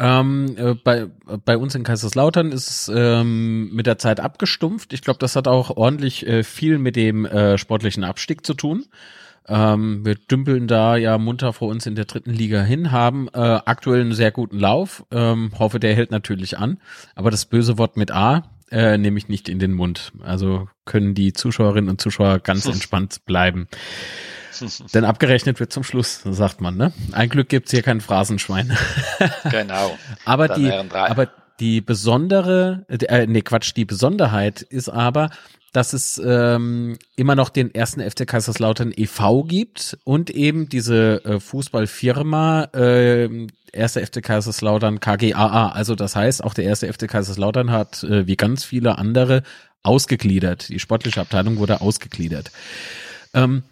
Ähm, äh, bei, bei uns in Kaiserslautern ist es ähm, mit der Zeit abgestumpft. Ich glaube, das hat auch ordentlich äh, viel mit dem äh, sportlichen Abstieg zu tun. Ähm, wir dümpeln da ja munter vor uns in der dritten Liga hin, haben äh, aktuell einen sehr guten Lauf. Ähm, hoffe, der hält natürlich an. Aber das böse Wort mit A äh, nehme ich nicht in den Mund. Also können die Zuschauerinnen und Zuschauer ganz entspannt bleiben. Denn abgerechnet wird zum Schluss, sagt man, ne? Ein Glück gibt's hier kein Phrasenschwein. genau. aber die, aber die besondere, äh, nee, Quatsch, die Besonderheit ist aber, dass es ähm, immer noch den ersten FC Kaiserslautern e.V. gibt und eben diese äh, Fußballfirma äh, erste FC Kaiserslautern KGAA. Also das heißt, auch der erste FC Kaiserslautern hat äh, wie ganz viele andere ausgegliedert. Die sportliche Abteilung wurde ausgegliedert. Ähm,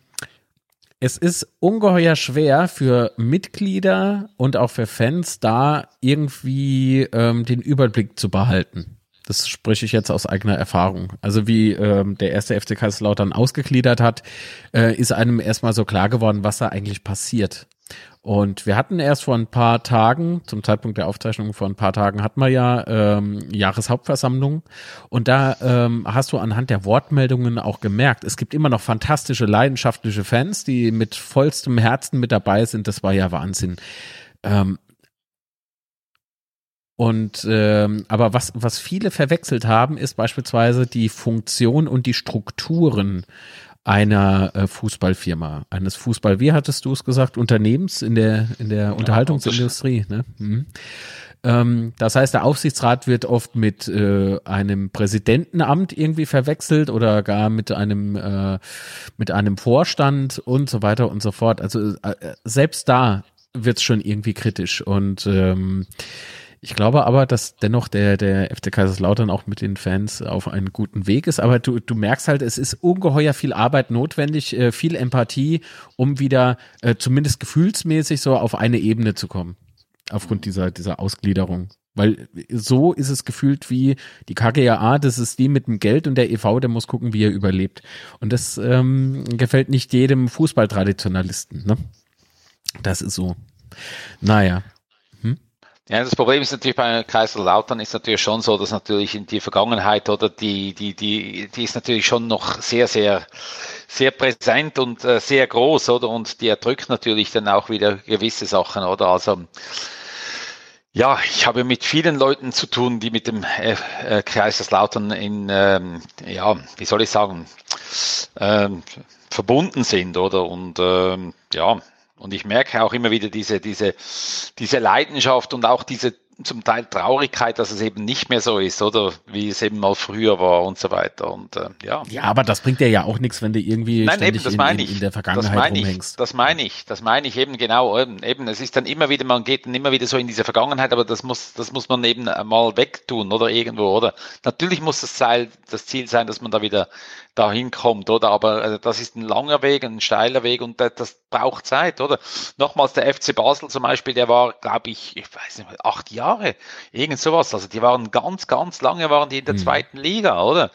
es ist ungeheuer schwer für Mitglieder und auch für Fans da irgendwie ähm, den Überblick zu behalten. Das spreche ich jetzt aus eigener Erfahrung. Also wie ähm, der erste FC Kaiserslautern ausgegliedert hat, äh, ist einem erstmal so klar geworden, was da eigentlich passiert. Und wir hatten erst vor ein paar Tagen, zum Zeitpunkt der Aufzeichnung vor ein paar Tagen, hatten wir ja ähm, Jahreshauptversammlung. Und da ähm, hast du anhand der Wortmeldungen auch gemerkt, es gibt immer noch fantastische, leidenschaftliche Fans, die mit vollstem Herzen mit dabei sind. Das war ja Wahnsinn. Ähm, und ähm, aber was, was viele verwechselt haben, ist beispielsweise die Funktion und die Strukturen einer äh, Fußballfirma, eines Fußball, wie hattest du es gesagt, Unternehmens in der, in der ja, Unterhaltungsindustrie. Ne? Mhm. Ähm, das heißt, der Aufsichtsrat wird oft mit äh, einem Präsidentenamt irgendwie verwechselt oder gar mit einem, äh, mit einem Vorstand und so weiter und so fort. Also äh, selbst da wird es schon irgendwie kritisch und ähm, ich glaube aber, dass dennoch der, der FC Kaiserslautern auch mit den Fans auf einem guten Weg ist. Aber du, du merkst halt, es ist ungeheuer viel Arbeit notwendig, äh, viel Empathie, um wieder äh, zumindest gefühlsmäßig so auf eine Ebene zu kommen. Aufgrund dieser, dieser Ausgliederung. Weil so ist es gefühlt wie die KGAA, das ist die mit dem Geld und der EV, der muss gucken, wie er überlebt. Und das ähm, gefällt nicht jedem Fußballtraditionalisten. Ne? Das ist so. Naja, ja, das Problem ist natürlich bei Kaiserslautern ist natürlich schon so, dass natürlich in die Vergangenheit oder die, die, die, die ist natürlich schon noch sehr, sehr, sehr präsent und äh, sehr groß, oder? Und die erdrückt natürlich dann auch wieder gewisse Sachen, oder? Also, ja, ich habe mit vielen Leuten zu tun, die mit dem äh, äh, Kaiserslautern in, ähm, ja, wie soll ich sagen, ähm, verbunden sind, oder? Und ähm, ja, und ich merke auch immer wieder diese, diese, diese Leidenschaft und auch diese zum Teil Traurigkeit, dass es eben nicht mehr so ist, oder wie es eben mal früher war und so weiter. Und äh, ja. Ja, aber das bringt dir ja auch nichts, wenn du irgendwie Nein, eben, das meine in, in, in der Vergangenheit das meine rumhängst. Ich, das meine ich, das meine ich eben genau. Eben, eben, es ist dann immer wieder, man geht dann immer wieder so in diese Vergangenheit, aber das muss, das muss man eben mal wegtun oder irgendwo, oder? Natürlich muss das Ziel, das Ziel sein, dass man da wieder dahin kommt, oder? Aber äh, das ist ein langer Weg, ein steiler Weg und das, das braucht Zeit, oder? Nochmals der FC Basel zum Beispiel, der war, glaube ich, ich weiß nicht, acht Jahre, irgend sowas. Also die waren ganz, ganz lange waren die in der mhm. zweiten Liga, oder?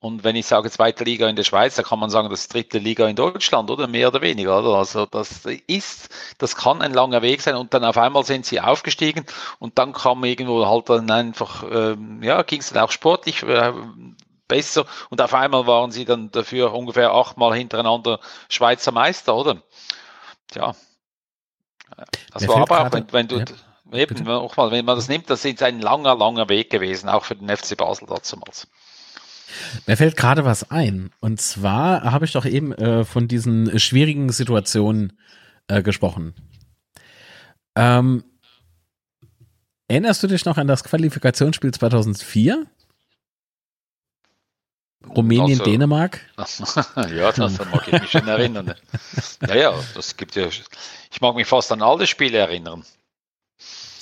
Und wenn ich sage zweite Liga in der Schweiz, dann kann man sagen, das ist dritte Liga in Deutschland, oder? Mehr oder weniger, oder? Also das ist, das kann ein langer Weg sein und dann auf einmal sind sie aufgestiegen und dann kam irgendwo halt dann einfach, ähm, ja, ging es dann auch sportlich äh, besser und auf einmal waren sie dann dafür ungefähr achtmal hintereinander Schweizer Meister, oder? Tja. Das Mir war aber auch, wenn, wenn du, ja, eben, auch mal, wenn man das nimmt, das ist ein langer, langer Weg gewesen, auch für den FC Basel damals. Mir fällt gerade was ein. Und zwar habe ich doch eben äh, von diesen schwierigen Situationen äh, gesprochen. Ähm, erinnerst du dich noch an das Qualifikationsspiel 2004? Rumänien, also, Dänemark? ja, das mag ich mich schon erinnern. Naja, das gibt ja. Ich mag mich fast an alle Spiele erinnern.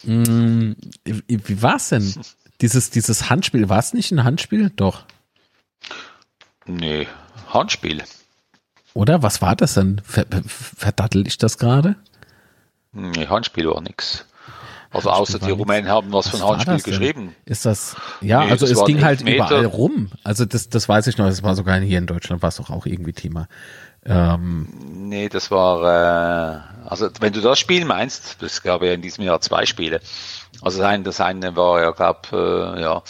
Mm, wie war es denn? Dieses, dieses Handspiel, war es nicht ein Handspiel? Doch. Nee, Handspiel. Oder? Was war das denn? Verdattel ich das gerade? Nee, Handspiel war nichts. Also außer die Rumänen haben was, was von Handspiel geschrieben. Ist das, ja, nee, also es ging halt Meter. überall rum. Also das, das weiß ich noch, das war sogar hier in Deutschland, war es doch auch irgendwie Thema. Ähm, nee, das war, äh, also wenn du das Spiel meinst, das gab ja in diesem Jahr zwei Spiele. Also das eine, das eine war ja, glaub, äh, ja,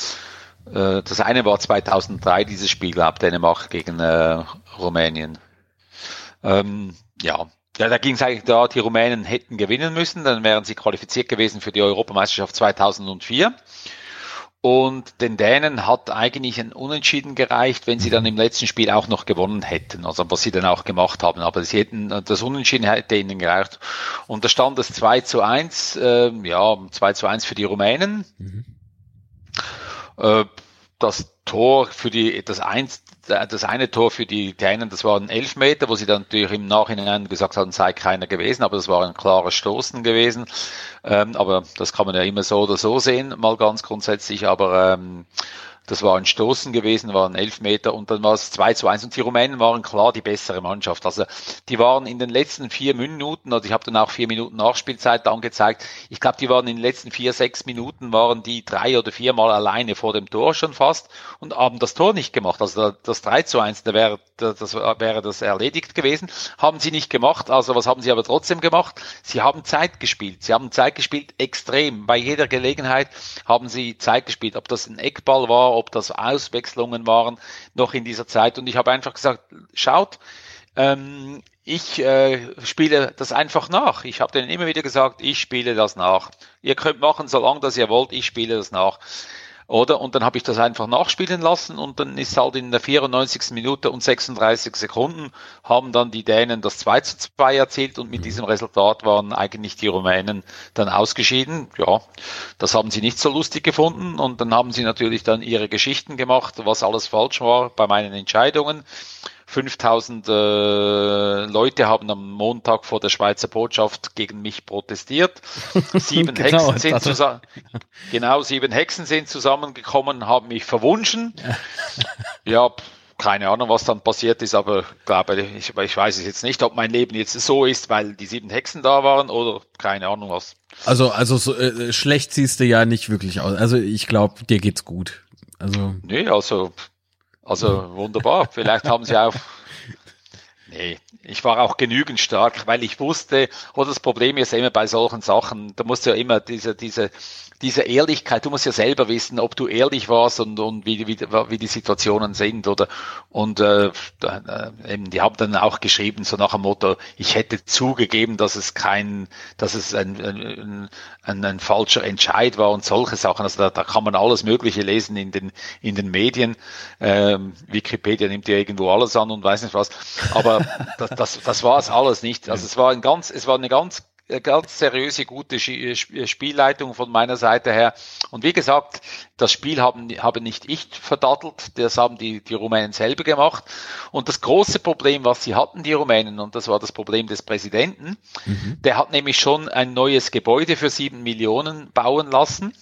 äh, das eine war 2003, dieses Spiel, glaub, Dänemark gegen äh, Rumänien. Ähm, ja, ja, da ging es eigentlich da, die Rumänen hätten gewinnen müssen, dann wären sie qualifiziert gewesen für die Europameisterschaft 2004. Und den Dänen hat eigentlich ein Unentschieden gereicht, wenn sie dann im letzten Spiel auch noch gewonnen hätten, also was sie dann auch gemacht haben. Aber sie hätten, das Unentschieden hätte ihnen gereicht. Und da stand es 2 zu 1, äh, ja, 2 zu 1 für die Rumänen. Mhm. Äh, das Tor für die, das eins, das eine Tor für die Italiener, das war ein Elfmeter, wo sie dann natürlich im Nachhinein gesagt haben, sei keiner gewesen, aber das war ein klares Stoßen gewesen. Ähm, aber das kann man ja immer so oder so sehen, mal ganz grundsätzlich. Aber ähm, Das war ein Stoßen gewesen, war ein Elfmeter und dann war es 2 zu 1 und die Rumänen waren klar die bessere Mannschaft. Also die waren in den letzten vier Minuten, also ich habe dann auch vier Minuten Nachspielzeit angezeigt, ich glaube, die waren in den letzten vier, sechs Minuten waren die drei oder viermal alleine vor dem Tor schon fast und haben das Tor nicht gemacht. Also das 3 zu 1, da wäre das, wäre das erledigt gewesen. Haben sie nicht gemacht, also was haben sie aber trotzdem gemacht? Sie haben Zeit gespielt. Sie haben Zeit gespielt extrem. Bei jeder Gelegenheit haben sie Zeit gespielt. Ob das ein Eckball war, ob das Auswechslungen waren noch in dieser Zeit. Und ich habe einfach gesagt, schaut, ähm, ich äh, spiele das einfach nach. Ich habe denen immer wieder gesagt, ich spiele das nach. Ihr könnt machen, solange das ihr wollt, ich spiele das nach. Oder? Und dann habe ich das einfach nachspielen lassen und dann ist halt in der 94. Minute und 36 Sekunden haben dann die Dänen das 2 zu 2 erzielt und mit diesem Resultat waren eigentlich die Rumänen dann ausgeschieden. Ja, das haben sie nicht so lustig gefunden und dann haben sie natürlich dann ihre Geschichten gemacht, was alles falsch war bei meinen Entscheidungen. 5000 äh, Leute haben am Montag vor der Schweizer Botschaft gegen mich protestiert. Sieben genau, Hexen sind zusammen, genau, sieben Hexen sind zusammengekommen, haben mich verwunschen. ja, keine Ahnung, was dann passiert ist, aber glaube ich, ich weiß es jetzt nicht, ob mein Leben jetzt so ist, weil die sieben Hexen da waren oder keine Ahnung was. Also, also so, äh, schlecht siehst du ja nicht wirklich aus. Also ich glaube, dir geht's gut. Also. Nee, also also wunderbar. Vielleicht haben sie auch. Nee, ich war auch genügend stark, weil ich wusste, oder das Problem ist immer bei solchen Sachen, da musst du ja immer diese, diese, diese Ehrlichkeit, du musst ja selber wissen, ob du ehrlich warst und, und wie, wie, wie die Situationen sind oder und äh, äh, eben, die haben dann auch geschrieben, so nach dem Motto, ich hätte zugegeben, dass es kein, dass es ein, ein, ein, ein falscher Entscheid war und solche Sachen. Also da, da kann man alles Mögliche lesen in den in den Medien. Ähm, Wikipedia nimmt ja irgendwo alles an und weiß nicht was. Aber das, das, das war es alles nicht. Also es war ein ganz, es war eine ganz ganz seriöse, gute Spielleitung von meiner Seite her. Und wie gesagt, das Spiel haben, habe nicht ich verdattelt, das haben die, die Rumänen selber gemacht. Und das große Problem, was sie hatten, die Rumänen, und das war das Problem des Präsidenten, mhm. der hat nämlich schon ein neues Gebäude für sieben Millionen bauen lassen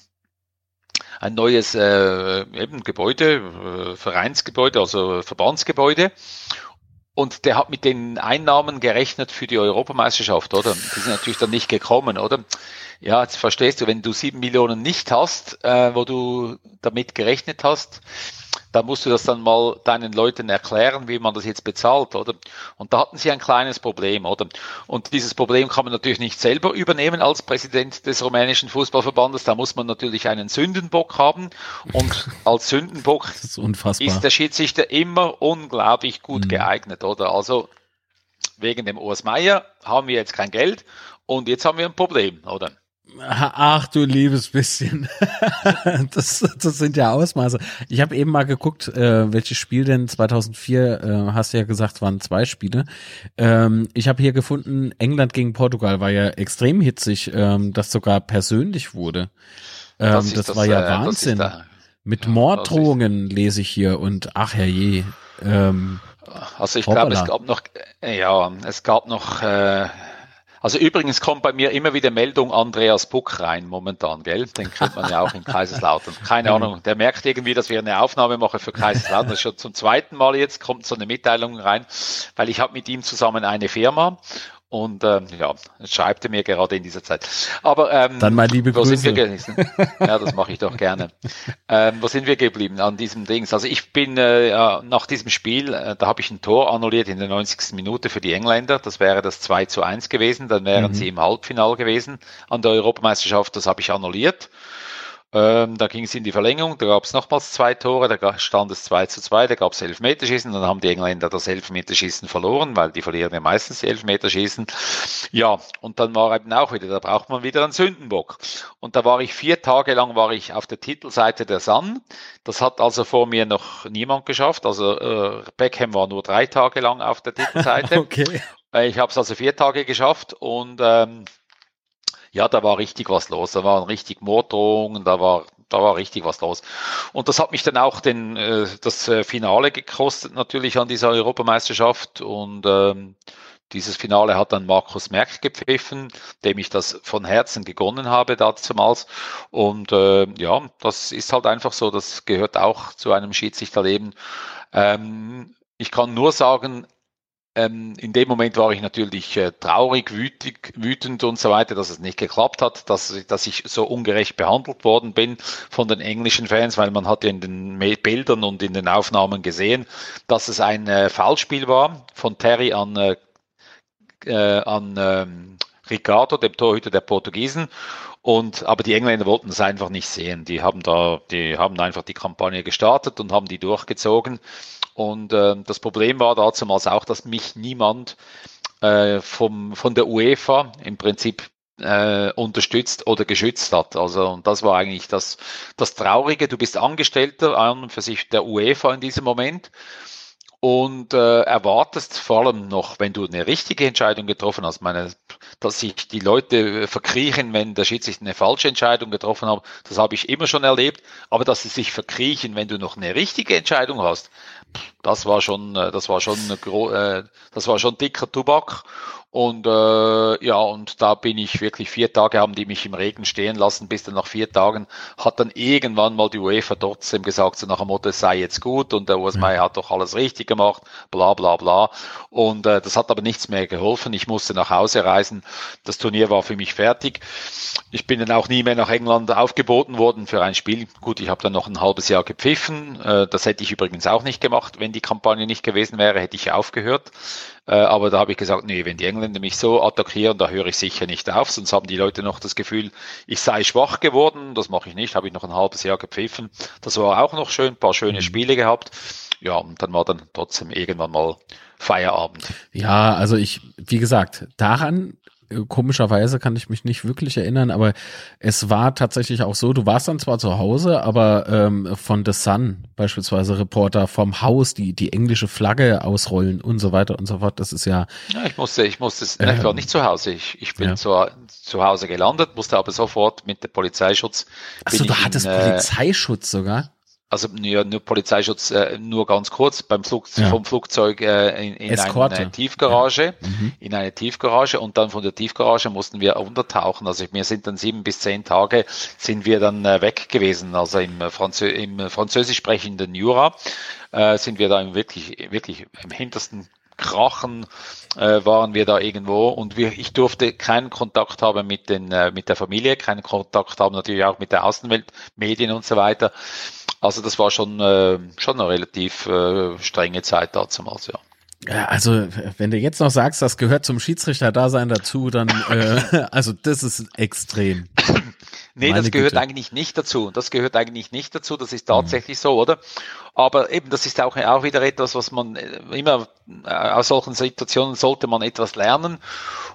ein neues äh, eben Gebäude, äh, Vereinsgebäude, also Verbandsgebäude. Und der hat mit den Einnahmen gerechnet für die Europameisterschaft, oder? Die sind natürlich dann nicht gekommen, oder? Ja, jetzt verstehst du, wenn du sieben Millionen nicht hast, äh, wo du damit gerechnet hast, da musst du das dann mal deinen Leuten erklären, wie man das jetzt bezahlt, oder? Und da hatten sie ein kleines Problem, oder? Und dieses Problem kann man natürlich nicht selber übernehmen als Präsident des rumänischen Fußballverbandes. Da muss man natürlich einen Sündenbock haben. Und als Sündenbock ist, ist, der Schiedsrichter immer unglaublich gut mhm. geeignet, oder? Also wegen dem Urs Meier haben wir jetzt kein Geld und jetzt haben wir ein Problem, oder? Ach du liebes bisschen. das, das sind ja Ausmaße. Ich habe eben mal geguckt, äh, welches Spiel denn 2004, äh, hast du ja gesagt, waren zwei Spiele. Ähm, ich habe hier gefunden, England gegen Portugal war ja extrem hitzig, ähm, das sogar persönlich wurde. Ähm, das, das, das, war ja äh, Wahnsinn. Da, Mit ja, Morddrohungen lese ich hier und ach herrje. Ähm, also ich glaube, es gab noch, ja, es gab noch äh, also übrigens kommt bei mir immer wieder Meldung Andreas Buck rein momentan, gell? Den kriegt man ja auch in Kaiserslautern. Keine Ahnung, der merkt irgendwie, dass wir eine Aufnahme machen für Kaiserslautern. Das ist schon zum zweiten Mal jetzt, kommt so eine Mitteilung rein, weil ich habe mit ihm zusammen eine Firma und ähm, ja, schreibt er mir gerade in dieser Zeit. Aber ähm, dann mal liebe Grüße. Sind wir ja, das mache ich doch gerne. ähm, wo sind wir geblieben an diesem Dings? Also ich bin äh, ja, nach diesem Spiel, äh, da habe ich ein Tor annulliert in der 90. Minute für die Engländer. Das wäre das 2 zu 1 gewesen. Dann wären mhm. sie im Halbfinal gewesen an der Europameisterschaft. Das habe ich annulliert. Ähm, da ging es in die Verlängerung, da gab es nochmals zwei Tore, da stand es 2 zu 2, da gab es Elfmeterschießen, dann haben die Engländer das Elfmeterschießen verloren, weil die verlieren ja meistens die Elfmeterschießen. Ja, und dann war eben auch wieder, da braucht man wieder einen Sündenbock. Und da war ich vier Tage lang war ich auf der Titelseite der Sun. Das hat also vor mir noch niemand geschafft. Also äh, Beckham war nur drei Tage lang auf der Titelseite. okay. Äh, ich habe es also vier Tage geschafft und ähm, ja, da war richtig was los. Da waren richtig Morddrohungen, da war, da war richtig was los. Und das hat mich dann auch den, äh, das äh, Finale gekostet, natürlich an dieser Europameisterschaft. Und ähm, dieses Finale hat dann Markus Merck gepfiffen, dem ich das von Herzen gegonnen habe damals. Und äh, ja, das ist halt einfach so, das gehört auch zu einem Schiedsrichterleben. Ähm, ich kann nur sagen, ähm, in dem Moment war ich natürlich äh, traurig, wütig, wütend und so weiter, dass es nicht geklappt hat, dass, dass ich so ungerecht behandelt worden bin von den englischen Fans, weil man hat ja in den Bildern und in den Aufnahmen gesehen, dass es ein äh, Foulspiel war von Terry an, äh, äh an ähm, Ricardo, dem Torhüter der Portugiesen. Und, aber die Engländer wollten es einfach nicht sehen. Die haben da, die haben einfach die Kampagne gestartet und haben die durchgezogen. Und äh, das Problem war damals auch, dass mich niemand äh, vom, von der UEFA im Prinzip äh, unterstützt oder geschützt hat. Also und das war eigentlich das, das Traurige. Du bist Angestellter an für sich der UEFA in diesem Moment und äh, erwartest vor allem noch, wenn du eine richtige Entscheidung getroffen hast, meine, dass sich die Leute verkriechen, wenn der Schiedsrichter eine falsche Entscheidung getroffen hat, das habe ich immer schon erlebt, aber dass sie sich verkriechen, wenn du noch eine richtige Entscheidung hast, das war schon, äh, das war schon, äh, das war schon dicker Tubak und äh, ja, und da bin ich wirklich vier Tage haben die mich im Regen stehen lassen, bis dann nach vier Tagen hat dann irgendwann mal die UEFA trotzdem gesagt, so nach dem Motto, es sei jetzt gut und der USMI ja. hat doch alles richtig gemacht, bla bla bla. Und äh, das hat aber nichts mehr geholfen. Ich musste nach Hause reisen. Das Turnier war für mich fertig. Ich bin dann auch nie mehr nach England aufgeboten worden für ein Spiel. Gut, ich habe dann noch ein halbes Jahr gepfiffen. Äh, das hätte ich übrigens auch nicht gemacht, wenn die Kampagne nicht gewesen wäre, hätte ich aufgehört. Äh, aber da habe ich gesagt, nee, wenn die Engländer mich so attackieren, da höre ich sicher nicht auf, sonst haben die Leute noch das Gefühl, ich sei schwach geworden. Das mache ich nicht, habe ich noch ein halbes Jahr gepfiffen. Das war auch noch schön, ein paar schöne mhm. Spiele gehabt. Ja, und dann war dann trotzdem irgendwann mal Feierabend. Ja, also ich, wie gesagt, daran komischerweise kann ich mich nicht wirklich erinnern, aber es war tatsächlich auch so, du warst dann zwar zu Hause, aber ähm, von The Sun beispielsweise Reporter vom Haus, die die englische Flagge ausrollen und so weiter und so fort, das ist ja... Ja, ich musste, ich musste, äh, ich war nicht zu Hause, ich, ich bin ja. zu, zu Hause gelandet, musste aber sofort mit dem Polizeischutz... Achso, du hattest in, äh, Polizeischutz sogar? Also ja, nur Polizeischutz, äh, nur ganz kurz, beim Flug, ja. vom Flugzeug äh, in, in eine Tiefgarage, ja. mhm. in eine Tiefgarage und dann von der Tiefgarage mussten wir untertauchen. Also wir sind dann sieben bis zehn Tage sind wir dann äh, weg gewesen. Also im, Franzö im französisch sprechenden Jura äh, sind wir da im wirklich, wirklich im hintersten Krachen äh, waren wir da irgendwo und wir, ich durfte keinen Kontakt haben mit, den, äh, mit der Familie, keinen Kontakt haben natürlich auch mit der Außenwelt, Medien und so weiter. Also das war schon, äh, schon eine relativ äh, strenge Zeit damals, ja. Ja, also wenn du jetzt noch sagst, das gehört zum Schiedsrichter-Dasein dazu, dann äh, also das ist extrem. Nee, Meine das gehört Güte. eigentlich nicht dazu. Das gehört eigentlich nicht dazu. Das ist tatsächlich mhm. so, oder? Aber eben, das ist auch, auch wieder etwas, was man äh, immer äh, aus solchen Situationen sollte man etwas lernen.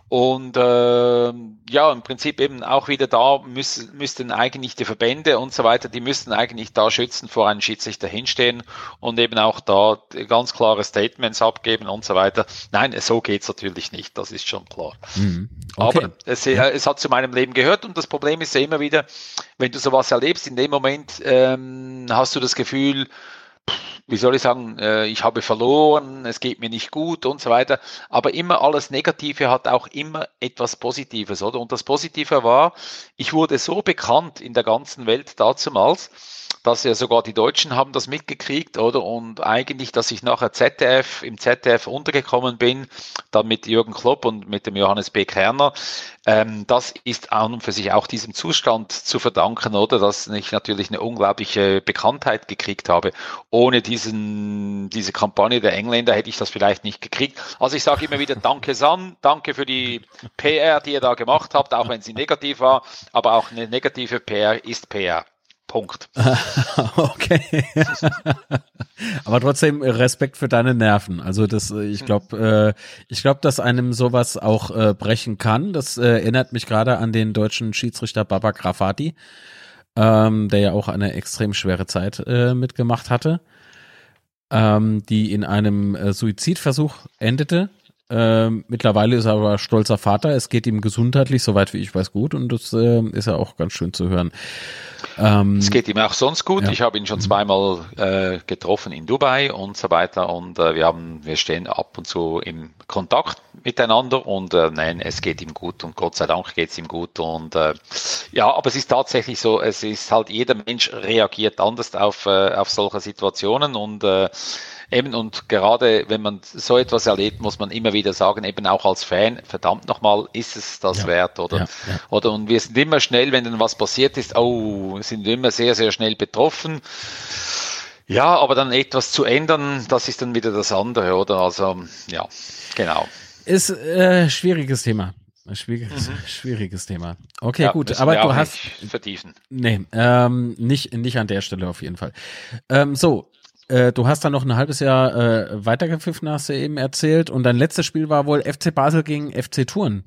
Und äh, ja, im Prinzip eben auch wieder da müssen, müssten eigentlich die Verbände und so weiter, die müssten eigentlich da schützen vor einem Schiedsrichter hinstehen und eben auch da ganz klare Statements abgeben und so weiter. Nein, so geht's natürlich nicht, das ist schon klar. Mhm. Okay. Aber es, ja. es hat zu meinem Leben gehört und das Problem ist ja immer wieder, wenn du sowas erlebst, in dem Moment ähm, hast du das Gefühl, wie soll ich sagen, äh, ich habe verloren, es geht mir nicht gut und so weiter. Aber immer alles Negative hat auch immer etwas Positives, oder? Und das Positive war, ich wurde so bekannt in der ganzen Welt dazumals, dass ja sogar die Deutschen haben das mitgekriegt, oder? Und eigentlich, dass ich nachher ZDF, im ZDF untergekommen bin, dann mit Jürgen Klopp und mit dem Johannes B. Kerner, ähm, das ist an und für sich auch diesem Zustand zu verdanken, oder? Dass ich natürlich eine unglaubliche Bekanntheit gekriegt habe. Ohne diesen, diese Kampagne der Engländer hätte ich das vielleicht nicht gekriegt. Also ich sage immer wieder Danke San, danke für die PR, die ihr da gemacht habt, auch wenn sie negativ war, aber auch eine negative PR ist PR. Punkt. okay. Aber trotzdem Respekt für deine Nerven. Also das, äh, ich glaube, äh, ich glaube, dass einem sowas auch äh, brechen kann. Das äh, erinnert mich gerade an den deutschen Schiedsrichter Baba Grafati, ähm, der ja auch eine extrem schwere Zeit äh, mitgemacht hatte, ähm, die in einem äh, Suizidversuch endete. Ähm, mittlerweile ist er aber stolzer Vater. Es geht ihm gesundheitlich, soweit wie ich weiß, gut und das äh, ist ja auch ganz schön zu hören. Ähm, es geht ihm auch sonst gut. Ja. Ich habe ihn schon zweimal äh, getroffen in Dubai und so weiter und äh, wir haben, wir stehen ab und zu im Kontakt miteinander und äh, nein, es geht ihm gut und Gott sei Dank geht es ihm gut und äh, ja, aber es ist tatsächlich so, es ist halt jeder Mensch reagiert anders auf, äh, auf solche Situationen und Eben, und gerade wenn man so etwas erlebt, muss man immer wieder sagen, eben auch als Fan, verdammt nochmal, ist es das ja, wert, oder? Ja, ja. Oder, und wir sind immer schnell, wenn dann was passiert ist, oh, sind immer sehr, sehr schnell betroffen. Ja, aber dann etwas zu ändern, das ist dann wieder das andere, oder? Also, ja, genau. Ist äh, schwieriges Thema. Schwieriges, mhm. schwieriges Thema. Okay, ja, gut, aber du hast. vertiefen. Nee, ähm, nicht, nicht an der Stelle auf jeden Fall. Ähm, so, äh, du hast dann noch ein halbes Jahr äh, weitergepfiffen, hast du eben erzählt. Und dein letztes Spiel war wohl FC Basel gegen FC Thun.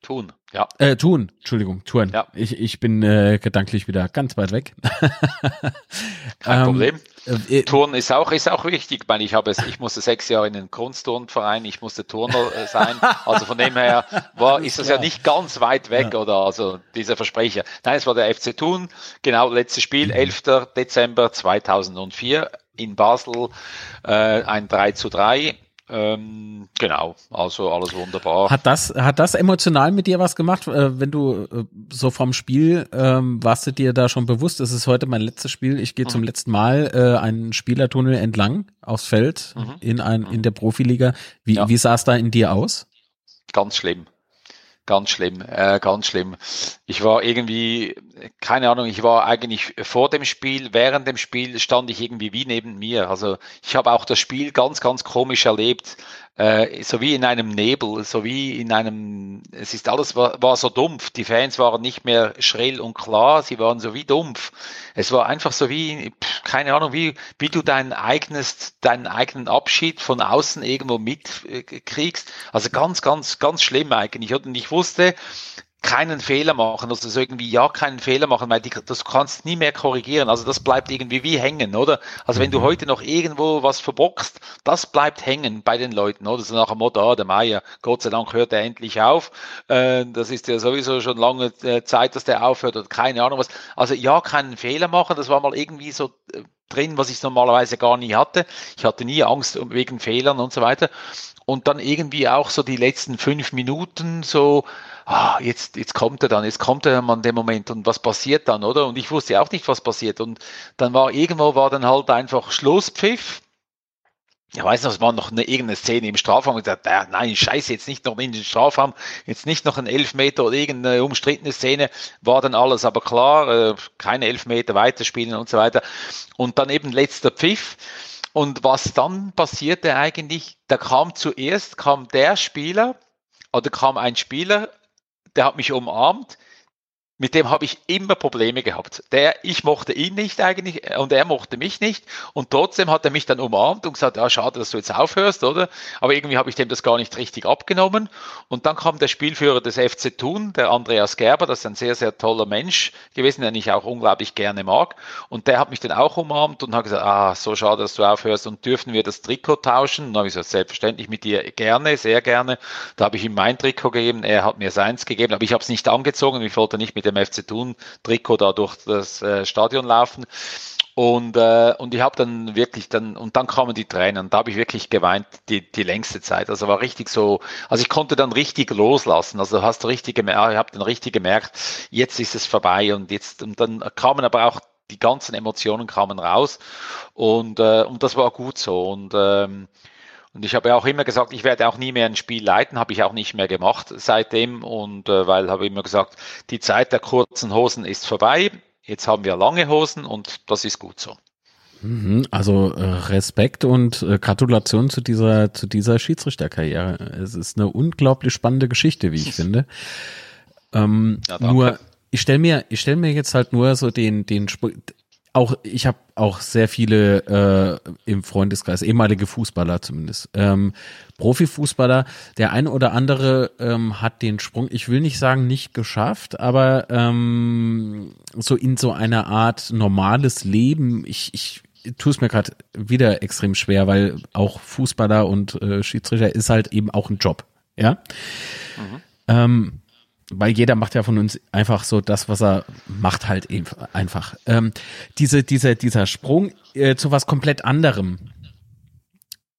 Thun, ja. Äh, Thun, Entschuldigung, Thun. Ja. Ich, ich bin äh, gedanklich wieder ganz weit weg. Kein ähm, Problem. Äh, Turnen ist auch, ist auch wichtig. Ich, meine, ich, habe es, ich musste sechs Jahre in den Kunstturnverein, ich musste Turner äh, sein. Also von dem her war, ist das ja nicht ganz weit weg, ja. oder? Also dieser Versprecher. Nein, es war der FC Thun. Genau, letztes Spiel, 11. Mhm. Dezember 2004 in Basel, äh, ein 3 zu 3 ähm, genau, also alles wunderbar. Hat das, hat das emotional mit dir was gemacht, äh, wenn du äh, so vom Spiel, ähm, warst du dir da schon bewusst, es ist heute mein letztes Spiel, ich gehe mhm. zum letzten Mal äh, einen Spielertunnel entlang aufs Feld mhm. in, ein, in der Profiliga. Wie, ja. wie sah es da in dir aus? Ganz schlimm. Ganz schlimm, äh, ganz schlimm. Ich war irgendwie, keine Ahnung, ich war eigentlich vor dem Spiel, während dem Spiel stand ich irgendwie wie neben mir. Also ich habe auch das Spiel ganz, ganz komisch erlebt äh, so wie in einem Nebel, so wie in einem, es ist alles war, war so dumpf. Die Fans waren nicht mehr schrill und klar, sie waren so wie dumpf. Es war einfach so wie, keine Ahnung, wie, wie du dein eigenes, deinen eigenen Abschied von außen irgendwo mitkriegst. Also ganz, ganz, ganz schlimm eigentlich. Und ich wusste, keinen Fehler machen, also so irgendwie ja keinen Fehler machen, weil die, das kannst nie mehr korrigieren. Also das bleibt irgendwie wie hängen, oder? Also wenn du mhm. heute noch irgendwo was verbockst, das bleibt hängen bei den Leuten, oder? So nach dem Motto, ah, der Meier, Gott sei Dank hört er endlich auf. Äh, das ist ja sowieso schon lange äh, Zeit, dass der aufhört oder keine Ahnung was. Also ja, keinen Fehler machen, das war mal irgendwie so äh, drin, was ich normalerweise gar nie hatte. Ich hatte nie Angst wegen Fehlern und so weiter. Und dann irgendwie auch so die letzten fünf Minuten so, ah, jetzt, jetzt kommt er dann, jetzt kommt er an dem Moment und was passiert dann, oder? Und ich wusste auch nicht, was passiert. Und dann war irgendwo war dann halt einfach Schlusspfiff. Ich weiß noch, es war noch eine, irgendeine Szene im Strafraum und gesagt, ah, nein, scheiße, jetzt nicht noch in den Strafraum, jetzt nicht noch ein Elfmeter oder irgendeine umstrittene Szene, war dann alles aber klar, äh, keine Elfmeter weiterspielen und so weiter. Und dann eben letzter Pfiff. Und was dann passierte eigentlich, da kam zuerst, kam der Spieler, oder kam ein Spieler der hat mich umarmt mit dem habe ich immer Probleme gehabt. Der, ich mochte ihn nicht eigentlich und er mochte mich nicht und trotzdem hat er mich dann umarmt und gesagt, ja, schade, dass du jetzt aufhörst, oder? Aber irgendwie habe ich dem das gar nicht richtig abgenommen und dann kam der Spielführer des FC Thun, der Andreas Gerber, das ist ein sehr, sehr toller Mensch gewesen, den ich auch unglaublich gerne mag und der hat mich dann auch umarmt und hat gesagt, ah, so schade, dass du aufhörst und dürfen wir das Trikot tauschen? Und dann habe ich gesagt, selbstverständlich mit dir gerne, sehr gerne. Da habe ich ihm mein Trikot gegeben, er hat mir seins gegeben, aber ich habe es nicht angezogen, ich wollte nicht mit dem FC Thun Trikot da durch das äh, Stadion laufen. Und, äh, und ich habe dann wirklich dann, und dann kamen die Tränen, und da habe ich wirklich geweint die, die längste Zeit. Also war richtig so, also ich konnte dann richtig loslassen. Also hast du richtig gemerkt, ich habe dann richtig gemerkt, jetzt ist es vorbei und jetzt, und dann kamen aber auch die ganzen Emotionen kamen raus und, äh, und das war gut so. Und ähm, und ich habe ja auch immer gesagt, ich werde auch nie mehr ein Spiel leiten, habe ich auch nicht mehr gemacht seitdem. Und äh, weil habe immer gesagt, die Zeit der kurzen Hosen ist vorbei. Jetzt haben wir lange Hosen und das ist gut so. Mhm, also äh, Respekt und äh, Gratulation zu dieser zu dieser Schiedsrichterkarriere. Es ist eine unglaublich spannende Geschichte, wie ich finde. Ähm, ja, nur ich stelle mir ich stelle mir jetzt halt nur so den den auch ich habe auch sehr viele äh, im Freundeskreis, ehemalige Fußballer zumindest, ähm, Profifußballer. Der eine oder andere ähm, hat den Sprung, ich will nicht sagen nicht geschafft, aber ähm, so in so einer Art normales Leben. Ich, ich tue es mir gerade wieder extrem schwer, weil auch Fußballer und äh, Schiedsrichter ist halt eben auch ein Job. Ja. Mhm. Ähm, weil jeder macht ja von uns einfach so das, was er macht, halt eben einfach. Ähm, diese, diese, dieser Sprung äh, zu was komplett anderem.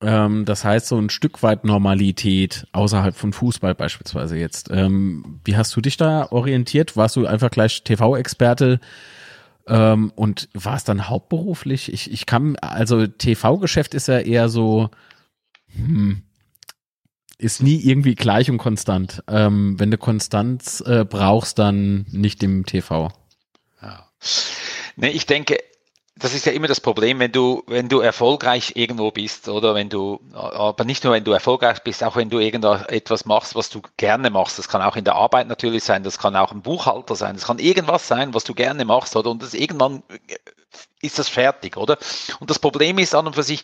Ähm, das heißt, so ein Stück weit Normalität außerhalb von Fußball beispielsweise jetzt. Ähm, wie hast du dich da orientiert? Warst du einfach gleich TV-Experte? Ähm, und war es dann hauptberuflich? Ich, ich kann, also TV-Geschäft ist ja eher so, hm, ist nie irgendwie gleich und konstant. Ähm, wenn du Konstanz äh, brauchst, dann nicht im TV. Ja. Nee, ich denke, das ist ja immer das Problem, wenn du, wenn du erfolgreich irgendwo bist oder wenn du, aber nicht nur wenn du erfolgreich bist, auch wenn du irgendetwas machst, was du gerne machst. Das kann auch in der Arbeit natürlich sein, das kann auch ein Buchhalter sein, das kann irgendwas sein, was du gerne machst, oder? Und das irgendwann ist das fertig, oder? Und das Problem ist an und für sich,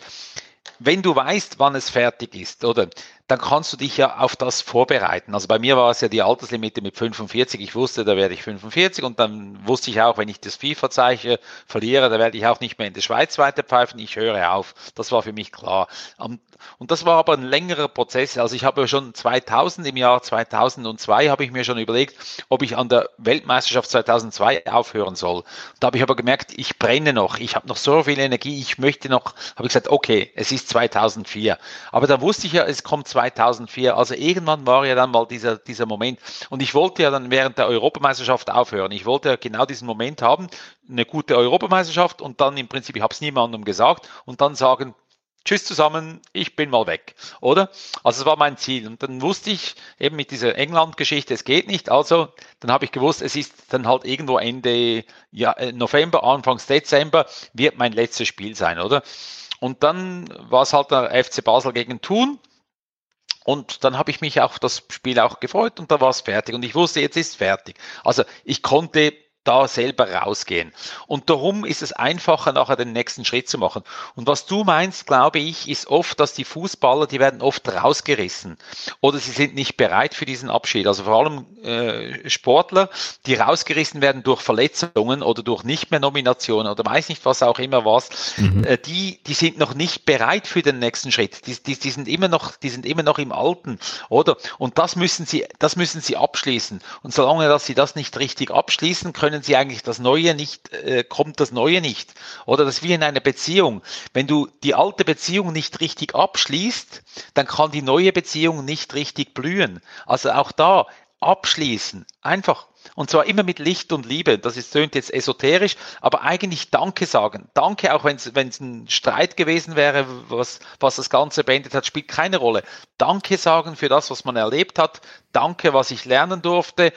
wenn du weißt, wann es fertig ist, oder? dann kannst du dich ja auf das vorbereiten. Also bei mir war es ja die Alterslimite mit 45. Ich wusste, da werde ich 45 und dann wusste ich auch, wenn ich das FIFA-Zeichen verliere, da werde ich auch nicht mehr in der Schweiz weiter pfeifen. Ich höre auf. Das war für mich klar. Und das war aber ein längerer Prozess. Also ich habe schon 2000, im Jahr 2002 habe ich mir schon überlegt, ob ich an der Weltmeisterschaft 2002 aufhören soll. Da habe ich aber gemerkt, ich brenne noch. Ich habe noch so viel Energie. Ich möchte noch, habe ich gesagt, okay, es ist 2004. Aber da wusste ich ja, es kommt 2004. Also irgendwann war ja dann mal dieser, dieser Moment. Und ich wollte ja dann während der Europameisterschaft aufhören. Ich wollte ja genau diesen Moment haben, eine gute Europameisterschaft und dann im Prinzip, ich habe es niemandem gesagt und dann sagen, Tschüss zusammen, ich bin mal weg, oder? Also es war mein Ziel. Und dann wusste ich eben mit dieser England-Geschichte, es geht nicht. Also dann habe ich gewusst, es ist dann halt irgendwo Ende ja, äh, November, Anfangs Dezember wird mein letztes Spiel sein, oder? Und dann war es halt der FC Basel gegen Thun. Und dann habe ich mich auf das Spiel auch gefreut und da war es fertig. Und ich wusste, jetzt ist fertig. Also ich konnte da selber rausgehen. Und darum ist es einfacher, nachher den nächsten Schritt zu machen. Und was du meinst, glaube ich, ist oft, dass die Fußballer, die werden oft rausgerissen oder sie sind nicht bereit für diesen Abschied. Also vor allem äh, Sportler, die rausgerissen werden durch Verletzungen oder durch nicht mehr Nominationen oder weiß nicht was auch immer was, mhm. äh, die, die sind noch nicht bereit für den nächsten Schritt. Die, die, die sind immer noch, die sind immer noch im Alten, oder? Und das müssen sie, das müssen sie abschließen. Und solange, dass sie das nicht richtig abschließen, können können sie eigentlich das Neue nicht, äh, kommt das Neue nicht. Oder das ist wie in einer Beziehung. Wenn du die alte Beziehung nicht richtig abschließt, dann kann die neue Beziehung nicht richtig blühen. Also auch da abschließen. Einfach. Und zwar immer mit Licht und Liebe. Das ist, tönt jetzt esoterisch, aber eigentlich Danke sagen. Danke, auch wenn es ein Streit gewesen wäre, was, was das Ganze beendet hat, spielt keine Rolle. Danke sagen für das, was man erlebt hat. Danke, was ich lernen durfte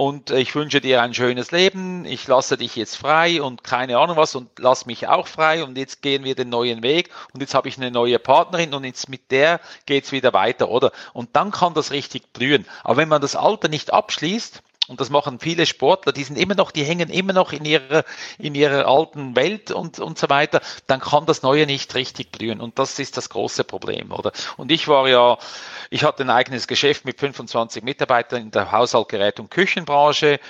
und ich wünsche dir ein schönes Leben. Ich lasse dich jetzt frei und keine Ahnung was und lass mich auch frei und jetzt gehen wir den neuen Weg und jetzt habe ich eine neue Partnerin und jetzt mit der geht's wieder weiter, oder? Und dann kann das richtig blühen. Aber wenn man das Alter nicht abschließt, und das machen viele Sportler, die sind immer noch, die hängen immer noch in ihrer, in ihrer alten Welt und, und so weiter, dann kann das Neue nicht richtig blühen. Und das ist das große Problem, oder? Und ich war ja, ich hatte ein eigenes Geschäft mit 25 Mitarbeitern in der Haushaltgerät- und Küchenbranche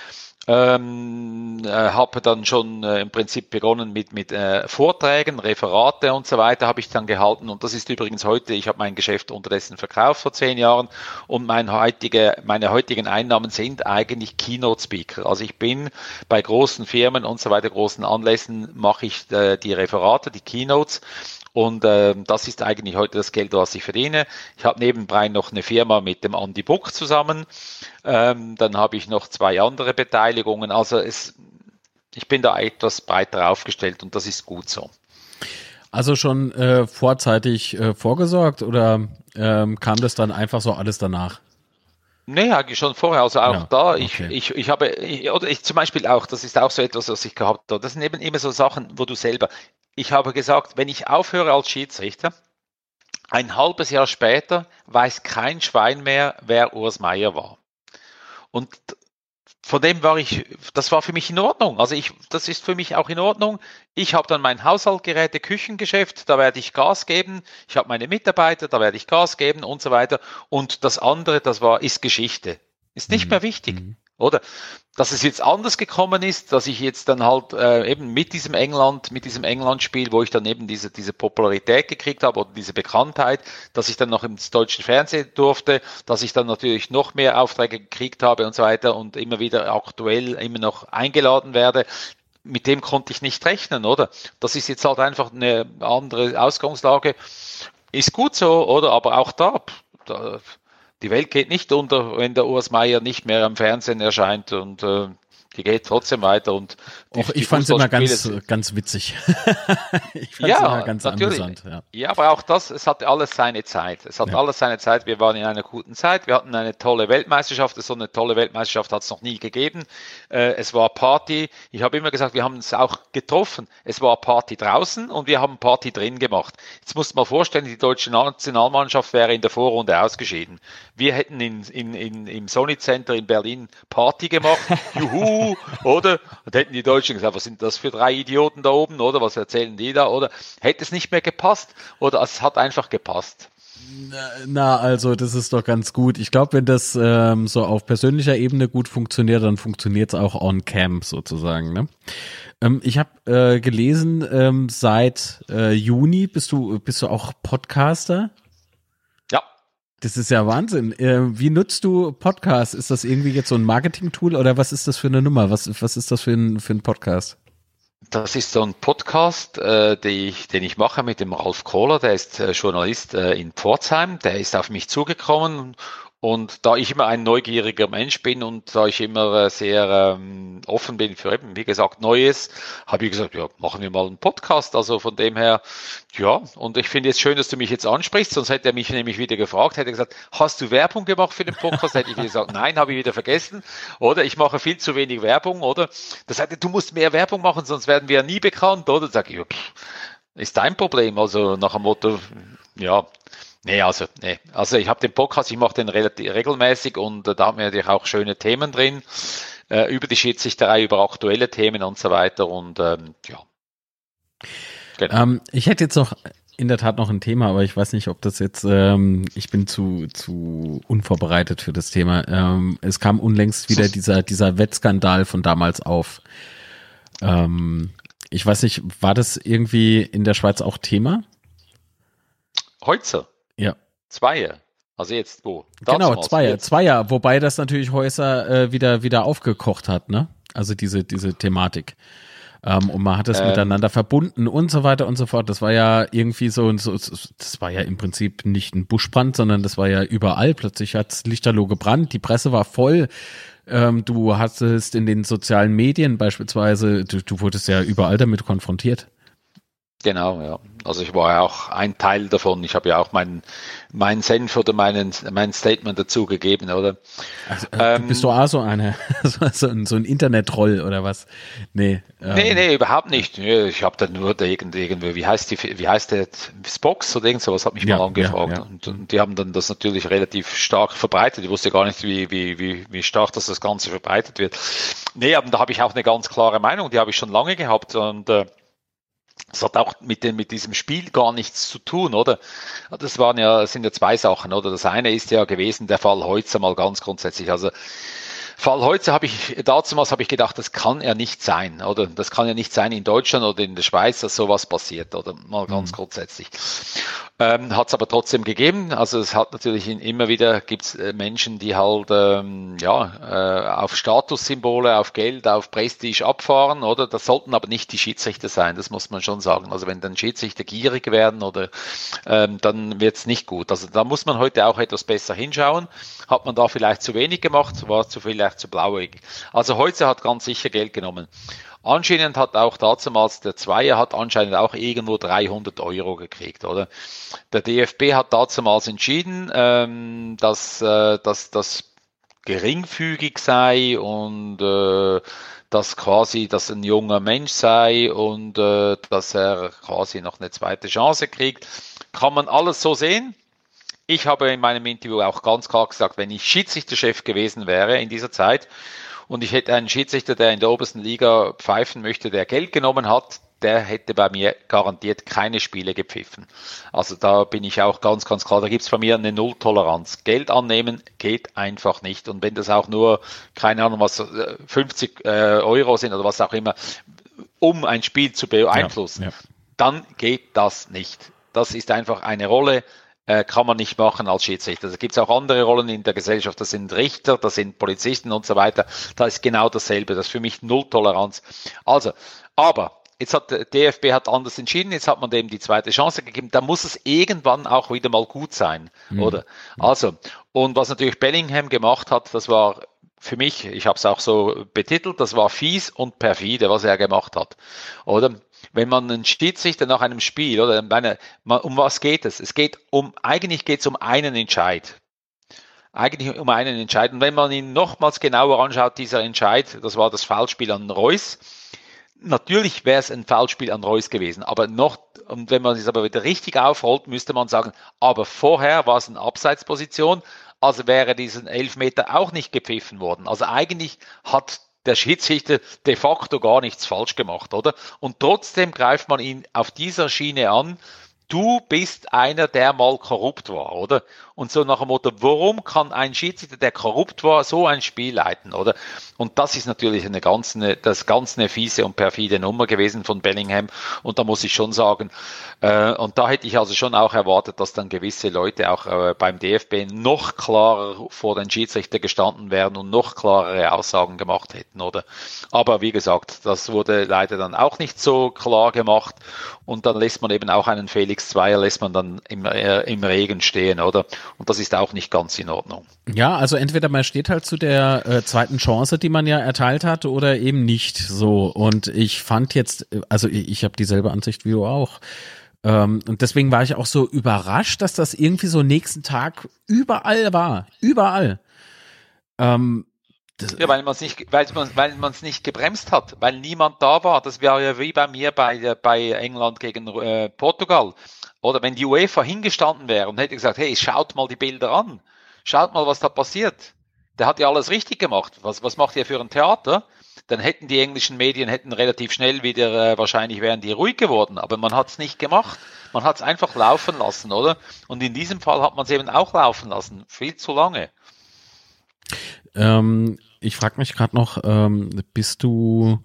ähm, äh, habe dann schon äh, im Prinzip begonnen mit, mit äh, Vorträgen, Referate und so weiter habe ich dann gehalten. Und das ist übrigens heute, ich habe mein Geschäft unterdessen verkauft vor zehn Jahren. Und mein heutige, meine heutigen Einnahmen sind eigentlich Keynote Speaker. Also ich bin bei großen Firmen und so weiter, großen Anlässen mache ich äh, die Referate, die Keynotes und äh, das ist eigentlich heute das Geld, was ich verdiene. Ich habe nebenbei noch eine Firma mit dem Andy Buck zusammen. Ähm, dann habe ich noch zwei andere Beteiligungen. Also es, ich bin da etwas breiter aufgestellt und das ist gut so. Also schon äh, vorzeitig äh, vorgesorgt oder ähm, kam das dann einfach so alles danach? Nee, eigentlich schon vorher. Also auch ja, da, ich, okay. ich, ich habe, ich, oder ich zum Beispiel auch, das ist auch so etwas, was ich gehabt habe. Das sind eben immer so Sachen, wo du selber, ich habe gesagt, wenn ich aufhöre als Schiedsrichter, ein halbes Jahr später weiß kein Schwein mehr, wer Urs Meier war. Und von dem war ich, das war für mich in Ordnung. Also ich, das ist für mich auch in Ordnung. Ich habe dann mein Haushaltgeräte, Küchengeschäft, da werde ich Gas geben. Ich habe meine Mitarbeiter, da werde ich Gas geben und so weiter. Und das andere, das war, ist Geschichte. Ist nicht mhm. mehr wichtig. Mhm. Oder? Dass es jetzt anders gekommen ist, dass ich jetzt dann halt äh, eben mit diesem England, mit diesem England-Spiel, wo ich dann eben diese, diese Popularität gekriegt habe oder diese Bekanntheit, dass ich dann noch ins deutschen Fernsehen durfte, dass ich dann natürlich noch mehr Aufträge gekriegt habe und so weiter und immer wieder aktuell immer noch eingeladen werde mit dem konnte ich nicht rechnen, oder? Das ist jetzt halt einfach eine andere Ausgangslage. Ist gut so, oder? Aber auch da, da die Welt geht nicht unter, wenn der Urs Meier nicht mehr am Fernsehen erscheint und äh, die geht trotzdem weiter und die, ich fand es immer ganz, ganz witzig. ich fand ja, immer ganz natürlich. amüsant. Ja. ja, aber auch das, es hatte alles seine Zeit. Es hat ja. alles seine Zeit. Wir waren in einer guten Zeit. Wir hatten eine tolle Weltmeisterschaft. So eine tolle Weltmeisterschaft hat es noch nie gegeben. Äh, es war Party. Ich habe immer gesagt, wir haben es auch getroffen. Es war Party draußen und wir haben Party drin gemacht. Jetzt muss man vorstellen, die deutsche Nationalmannschaft wäre in der Vorrunde ausgeschieden. Wir hätten in, in, in, im Sony Center in Berlin Party gemacht. Juhu! oder? Und hätten die Deutschen gesagt, was sind das für drei Idioten da oben, oder? Was erzählen die da, oder? Hätte es nicht mehr gepasst, oder es hat einfach gepasst. Na, also das ist doch ganz gut. Ich glaube, wenn das ähm, so auf persönlicher Ebene gut funktioniert, dann funktioniert es auch on Camp sozusagen. Ne? Ähm, ich habe äh, gelesen, ähm, seit äh, Juni bist du bist du auch Podcaster. Das ist ja Wahnsinn. Äh, wie nutzt du Podcasts? Ist das irgendwie jetzt so ein Marketing-Tool oder was ist das für eine Nummer? Was, was ist das für ein, für ein Podcast? Das ist so ein Podcast, äh, den, ich, den ich mache mit dem Ralf Kohler, der ist äh, Journalist äh, in Pforzheim, der ist auf mich zugekommen und da ich immer ein neugieriger Mensch bin und da ich immer äh, sehr ähm, offen bin für eben, wie gesagt, Neues, habe ich gesagt, ja, machen wir mal einen Podcast. Also von dem her, ja, und ich finde es schön, dass du mich jetzt ansprichst, sonst hätte er mich nämlich wieder gefragt, hätte gesagt, hast du Werbung gemacht für den Podcast? hätte ich gesagt, nein, habe ich wieder vergessen. Oder ich mache viel zu wenig Werbung, oder? Das heißt, du musst mehr Werbung machen, sonst werden wir ja nie bekannt, oder? Sag ich, ja, pff, ist dein Problem. Also nach dem Motto, ja, Nee, also, nee. Also ich habe den Podcast, ich mache den relativ regelmäßig und äh, da haben wir natürlich auch schöne Themen drin, äh, über die Schiedsrichterei, über aktuelle Themen und so weiter und ähm, ja. Genau. Ähm, ich hätte jetzt noch in der Tat noch ein Thema, aber ich weiß nicht, ob das jetzt, ähm, ich bin zu, zu unvorbereitet für das Thema. Ähm, es kam unlängst wieder dieser, dieser Wettskandal von damals auf. Ähm, ich weiß nicht, war das irgendwie in der Schweiz auch Thema? Heute? Ja. Zweier. Also jetzt wo? genau, Zweier. Zweier, wobei das natürlich Häuser äh, wieder, wieder aufgekocht hat, ne? Also diese, diese Thematik. Ähm, und man hat es ähm, miteinander verbunden und so weiter und so fort. Das war ja irgendwie so, so, das war ja im Prinzip nicht ein Buschbrand, sondern das war ja überall. Plötzlich hat Lichterloh gebrannt, die Presse war voll. Ähm, du hattest in den sozialen Medien beispielsweise, du, du wurdest ja überall damit konfrontiert. Genau, ja. Also ich war ja auch ein Teil davon. Ich habe ja auch meinen mein Senf oder meinen, mein Statement dazu gegeben, oder? Also, äh, ähm, bist du auch so eine, so, ein, so ein Internet-Troll oder was? Nee. Ähm. Nee, nee, überhaupt nicht. Ich habe da nur da irgendwie, wie heißt die, wie heißt der Spox oder irgend sowas hat mich ja, mal angefragt. Ja, ja. Und, und, die haben dann das natürlich relativ stark verbreitet. Ich wusste gar nicht, wie, wie, wie, wie stark das, das Ganze verbreitet wird. Nee, aber da habe ich auch eine ganz klare Meinung, die habe ich schon lange gehabt und äh, das hat auch mit, dem, mit diesem Spiel gar nichts zu tun, oder? Das waren ja, sind ja zwei Sachen, oder? Das eine ist ja gewesen, der Fall heute mal ganz grundsätzlich. Also Fall heute habe ich, damals habe ich gedacht, das kann ja nicht sein, oder? Das kann ja nicht sein in Deutschland oder in der Schweiz, dass sowas passiert, oder? Mal ganz mhm. grundsätzlich. Ähm, hat es aber trotzdem gegeben. Also es hat natürlich immer wieder gibt's äh, Menschen, die halt ähm, ja äh, auf Statussymbole, auf Geld, auf Prestige abfahren, oder? Das sollten aber nicht die Schiedsrichter sein. Das muss man schon sagen. Also wenn dann Schiedsrichter gierig werden oder ähm, dann wird's nicht gut. Also da muss man heute auch etwas besser hinschauen. Hat man da vielleicht zu wenig gemacht? War zu vielleicht zu blauig? Also heute hat ganz sicher Geld genommen. Anscheinend hat auch damals der Zweier hat anscheinend auch irgendwo 300 Euro gekriegt, oder? Der DFB hat damals entschieden, ähm, dass, äh, dass das geringfügig sei und äh, dass quasi, dass ein junger Mensch sei und äh, dass er quasi noch eine zweite Chance kriegt. Kann man alles so sehen? Ich habe in meinem Interview auch ganz klar gesagt, wenn ich Schiedsrichterchef gewesen wäre in dieser Zeit, und ich hätte einen Schiedsrichter, der in der obersten Liga pfeifen möchte, der Geld genommen hat, der hätte bei mir garantiert keine Spiele gepfiffen. Also da bin ich auch ganz, ganz klar, da gibt es bei mir eine Nulltoleranz. Geld annehmen geht einfach nicht. Und wenn das auch nur, keine Ahnung, was 50 äh, Euro sind oder was auch immer, um ein Spiel zu beeinflussen, ja, ja. dann geht das nicht. Das ist einfach eine Rolle, äh, kann man nicht machen als Schiedsrichter. Da gibt es auch andere Rollen in der Gesellschaft, das sind Richter, das sind Polizisten und so weiter. Da ist genau dasselbe. Das ist für mich Null Toleranz. Also, aber Jetzt hat der DFB hat anders entschieden, jetzt hat man dem die zweite Chance gegeben. Da muss es irgendwann auch wieder mal gut sein, mhm. oder? Also, und was natürlich Bellingham gemacht hat, das war für mich, ich habe es auch so betitelt, das war fies und perfide, was er gemacht hat, oder? Wenn man einen Schiedsrichter nach einem Spiel oder meine, um was geht es? Es geht um, eigentlich geht es um einen Entscheid. Eigentlich um einen Entscheid. Und wenn man ihn nochmals genauer anschaut, dieser Entscheid, das war das Foulspiel an Reus. Natürlich wäre es ein Foulspiel an Reus gewesen, aber noch, und wenn man es aber wieder richtig aufrollt, müsste man sagen, aber vorher war es eine Abseitsposition, also wäre diesen Elfmeter auch nicht gepfiffen worden. Also eigentlich hat der Schiedsrichter de facto gar nichts falsch gemacht, oder? Und trotzdem greift man ihn auf dieser Schiene an. Du bist einer, der mal korrupt war, oder? Und so nach dem Motto, warum kann ein Schiedsrichter, der korrupt war, so ein Spiel leiten, oder? Und das ist natürlich eine ganz, eine, das ganz eine fiese und perfide Nummer gewesen von Bellingham. Und da muss ich schon sagen, äh, und da hätte ich also schon auch erwartet, dass dann gewisse Leute auch äh, beim DFB noch klarer vor den Schiedsrichter gestanden wären und noch klarere Aussagen gemacht hätten, oder? Aber wie gesagt, das wurde leider dann auch nicht so klar gemacht. Und dann lässt man eben auch einen Felix Zweier, lässt man dann im, äh, im Regen stehen, oder? Und das ist auch nicht ganz in Ordnung. Ja, also entweder man steht halt zu der äh, zweiten Chance, die man ja erteilt hat, oder eben nicht so. Und ich fand jetzt, also ich, ich habe dieselbe Ansicht wie du auch. Ähm, und deswegen war ich auch so überrascht, dass das irgendwie so nächsten Tag überall war. Überall. Ähm, ja, weil man es nicht, weil man, weil man es nicht gebremst hat, weil niemand da war. Das wäre ja wie bei mir bei, bei England gegen äh, Portugal. Oder wenn die UEFA hingestanden wäre und hätte gesagt, hey, schaut mal die Bilder an, schaut mal, was da passiert. Der hat ja alles richtig gemacht. Was, was macht ihr für ein Theater? Dann hätten die englischen Medien hätten relativ schnell wieder, äh, wahrscheinlich wären die ruhig geworden, aber man hat es nicht gemacht. Man hat es einfach laufen lassen, oder? Und in diesem Fall hat man es eben auch laufen lassen, viel zu lange. Ähm, ich frage mich gerade noch, ähm, bist du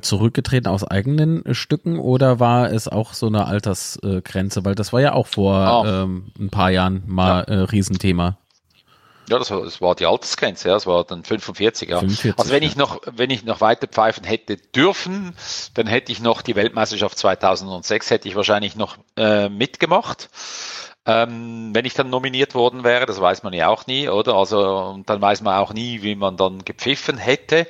zurückgetreten aus eigenen äh, Stücken oder war es auch so eine Altersgrenze? Weil das war ja auch vor oh. ähm, ein paar Jahren mal ja. äh, Riesenthema. Ja, das war, das war die Altersgrenze, ja, das war dann 45, ja. 45, also wenn ja. ich noch, wenn ich noch weiter pfeifen hätte dürfen, dann hätte ich noch die Weltmeisterschaft 2006 hätte ich wahrscheinlich noch äh, mitgemacht. Ähm, wenn ich dann nominiert worden wäre, das weiß man ja auch nie, oder? Also, und dann weiß man auch nie, wie man dann gepfiffen hätte,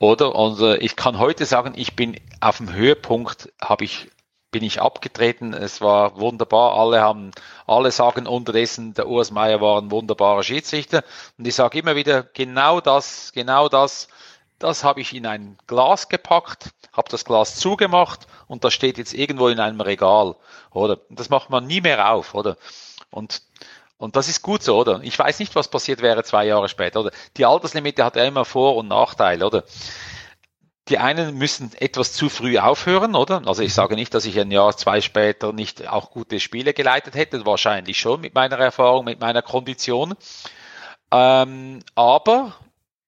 oder? Und äh, ich kann heute sagen, ich bin auf dem Höhepunkt, habe ich bin ich abgetreten. Es war wunderbar. Alle haben, alle sagen unterdessen, der Urs Meier war ein wunderbarer Schiedsrichter. Und ich sage immer wieder, genau das, genau das, das habe ich in ein Glas gepackt, habe das Glas zugemacht und das steht jetzt irgendwo in einem Regal, oder? Das macht man nie mehr auf, oder? Und und das ist gut so, oder? Ich weiß nicht, was passiert wäre zwei Jahre später, oder? Die Alterslimite hat ja immer Vor- und Nachteile, oder? Die einen müssen etwas zu früh aufhören, oder? Also ich sage nicht, dass ich ein Jahr, zwei später nicht auch gute Spiele geleitet hätte, wahrscheinlich schon mit meiner Erfahrung, mit meiner Kondition. Ähm, aber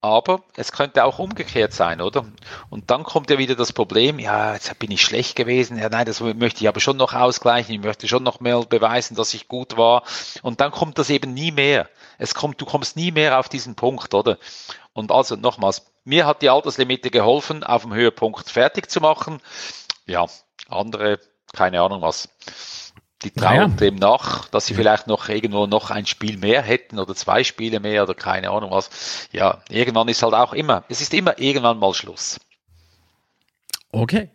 aber es könnte auch umgekehrt sein, oder? Und dann kommt ja wieder das Problem, ja, jetzt bin ich schlecht gewesen, ja, nein, das möchte ich aber schon noch ausgleichen, ich möchte schon noch mehr beweisen, dass ich gut war. Und dann kommt das eben nie mehr. Es kommt, du kommst nie mehr auf diesen Punkt, oder? Und also nochmals, mir hat die Alterslimite geholfen, auf dem Höhepunkt fertig zu machen. Ja, andere, keine Ahnung was die trauen naja. dem nach, dass sie vielleicht noch irgendwo noch ein Spiel mehr hätten oder zwei Spiele mehr oder keine Ahnung was. Ja, irgendwann ist halt auch immer, es ist immer irgendwann mal Schluss. Okay,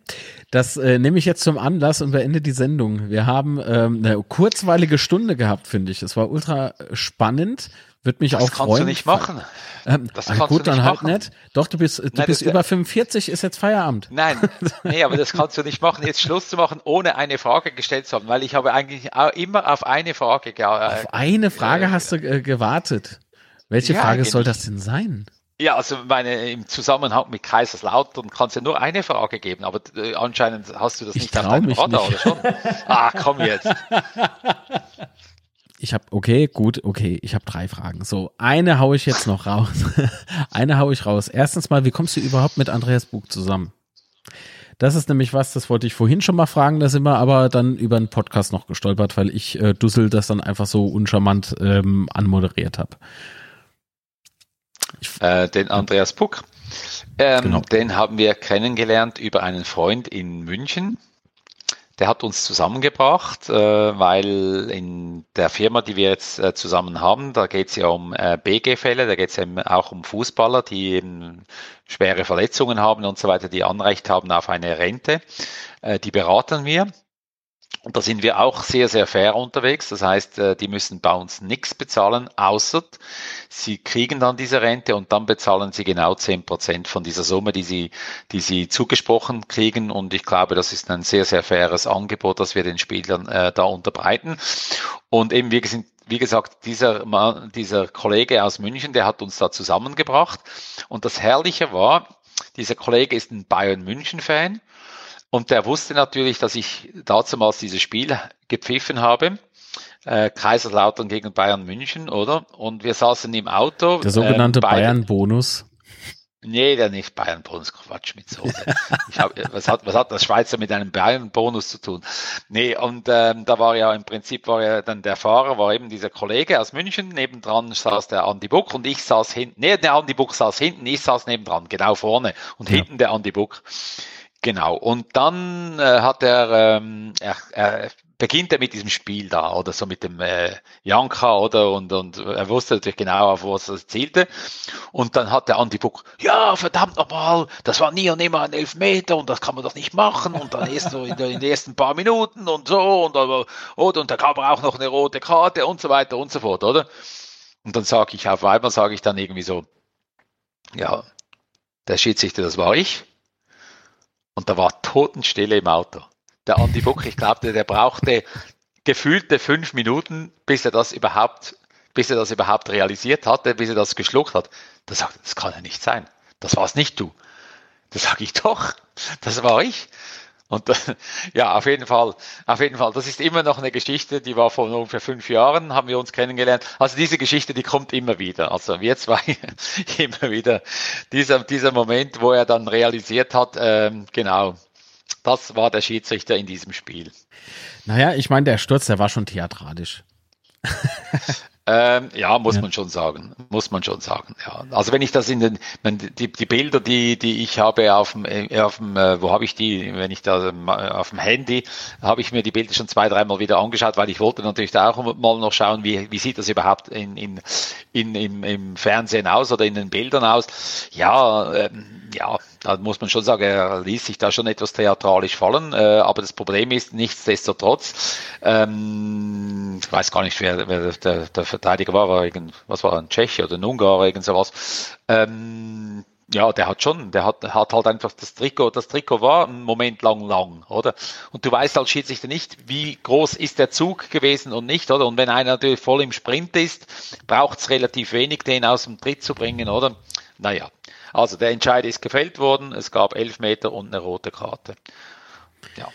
das äh, nehme ich jetzt zum Anlass und beende die Sendung. Wir haben ähm, eine kurzweilige Stunde gehabt, finde ich. Es war ultra spannend. Wird mich das auch freuen. Das kannst du nicht machen. Ähm, das kannst gut, du nicht dann halt machen. nicht. Doch, du bist, du Nein, bist über 45, ist jetzt Feierabend. Nein, nee, aber das kannst du nicht machen, jetzt Schluss zu machen, ohne eine Frage gestellt zu haben, weil ich habe eigentlich immer auf eine Frage gewartet. Auf eine Frage äh, hast du äh, gewartet. Welche ja, Frage soll das denn sein? Ja, also meine, im Zusammenhang mit Kaiserslautern kann es ja nur eine Frage geben, aber äh, anscheinend hast du das Ich nicht auf deinem Radar, oder schon? Ah, komm jetzt. Ich habe, okay, gut, okay, ich habe drei Fragen. So, eine hau ich jetzt noch raus. eine hau ich raus. Erstens mal, wie kommst du überhaupt mit Andreas Bug zusammen? Das ist nämlich was, das wollte ich vorhin schon mal fragen, da sind wir aber dann über einen Podcast noch gestolpert, weil ich äh, Dussel das dann einfach so uncharmant ähm, anmoderiert habe. Äh, den Andreas Puck. Ähm, Genau. Den haben wir kennengelernt über einen Freund in München. Der hat uns zusammengebracht, äh, weil in der Firma, die wir jetzt äh, zusammen haben, da geht es ja um äh, BG-Fälle, da geht es eben auch um Fußballer, die eben schwere Verletzungen haben und so weiter, die Anrecht haben auf eine Rente. Die beraten wir. Und da sind wir auch sehr, sehr fair unterwegs. Das heißt, äh, die müssen bei uns nichts bezahlen, außer sie kriegen dann diese Rente und dann bezahlen sie genau 10 Prozent von dieser Summe, die sie, die sie zugesprochen kriegen. Und ich glaube, das ist ein sehr, sehr faires Angebot, das wir den Spielern äh, da unterbreiten. Und eben, wir sind wie gesagt, dieser, Mann, dieser Kollege aus München, der hat uns da zusammengebracht. Und das Herrliche war, dieser Kollege ist ein Bayern München-Fan. Und der wusste natürlich, dass ich damals dieses Spiel gepfiffen habe. Äh, Kaiserslautern gegen Bayern München, oder? Und wir saßen im Auto. Der sogenannte beide- Bayern-Bonus. Nee, der nicht Bayern-Bonus, Quatsch mit so. Ich hab, was, hat, was hat das Schweizer mit einem Bayern-Bonus zu tun? Nee, und ähm, da war ja im Prinzip war ja dann der Fahrer, war eben dieser Kollege aus München, nebendran saß der Andi Buck und ich saß hinten, nee, der Andi Buck saß hinten, ich saß nebendran, genau vorne und Ja. hinten der Andi Buck. Genau, und dann äh, hat er, ähm, er, er beginnt er mit diesem Spiel da oder so mit dem äh, Janka oder und, und er wusste natürlich genau, auf was er zielte. Und dann hat der Andi Buck, ja, verdammt nochmal, das war nie und nimmer ein Elfmeter und das kann man doch nicht machen und dann erst so in, der, in den ersten paar Minuten und so und, oder, und da gab er auch noch eine rote Karte und so weiter und so fort, oder? Und dann sage ich auf einmal, sage ich dann irgendwie so, ja, der Schiedsrichter, das war ich. Und da war Totenstille im Auto. Der Andi Buck, ich glaubte, der brauchte gefühlte fünf Minuten, bis er das überhaupt, bis er das überhaupt realisiert hatte, bis er das geschluckt hat. Da sagt er, das kann ja nicht sein. Das war's nicht du. Da sage ich doch, das war ich. Und ja, auf jeden Fall, auf jeden Fall. Das ist immer noch eine Geschichte, die war vor ungefähr fünf Jahren, haben wir uns kennengelernt. Also diese Geschichte, die kommt immer wieder. Also wir zwei immer wieder dieser, dieser Moment, wo er dann realisiert hat, ähm, genau, das war der Schiedsrichter in diesem Spiel. Naja, ich meine, der Sturz, der war schon theatralisch. Ähm, ja, muss Ja. man schon sagen. Muss man schon sagen. Ja. Also wenn ich das in den, die, die Bilder, die, die ich habe auf dem, äh, auf dem äh, wo habe ich die, wenn ich da ähm, auf dem Handy, habe ich mir die Bilder schon zwei, dreimal wieder angeschaut, weil ich wollte natürlich da auch mal noch schauen, wie, wie sieht das überhaupt in, in, in, im, im Fernsehen aus oder in den Bildern aus. Ja, ähm, ja, da muss man schon sagen, er ließ sich da schon etwas theatralisch fallen, äh, aber das Problem ist, nichtsdestotrotz, ähm, ich weiß gar nicht, wer, wer der, der Verteidiger war, war irgend, was war ein Tscheche oder ein Ungarer, irgend sowas. Ähm, ja, der hat schon, der hat, hat halt einfach das Trikot, das Trikot war einen Moment lang lang, oder? Und du weißt als Schiedsrichter nicht, wie groß ist der Zug gewesen und nicht, oder? Und wenn einer natürlich voll im Sprint ist, braucht es relativ wenig, den aus dem Tritt zu bringen, oder? Naja, also der Entscheid ist gefällt worden, es gab elf Meter und eine rote Karte. Ja.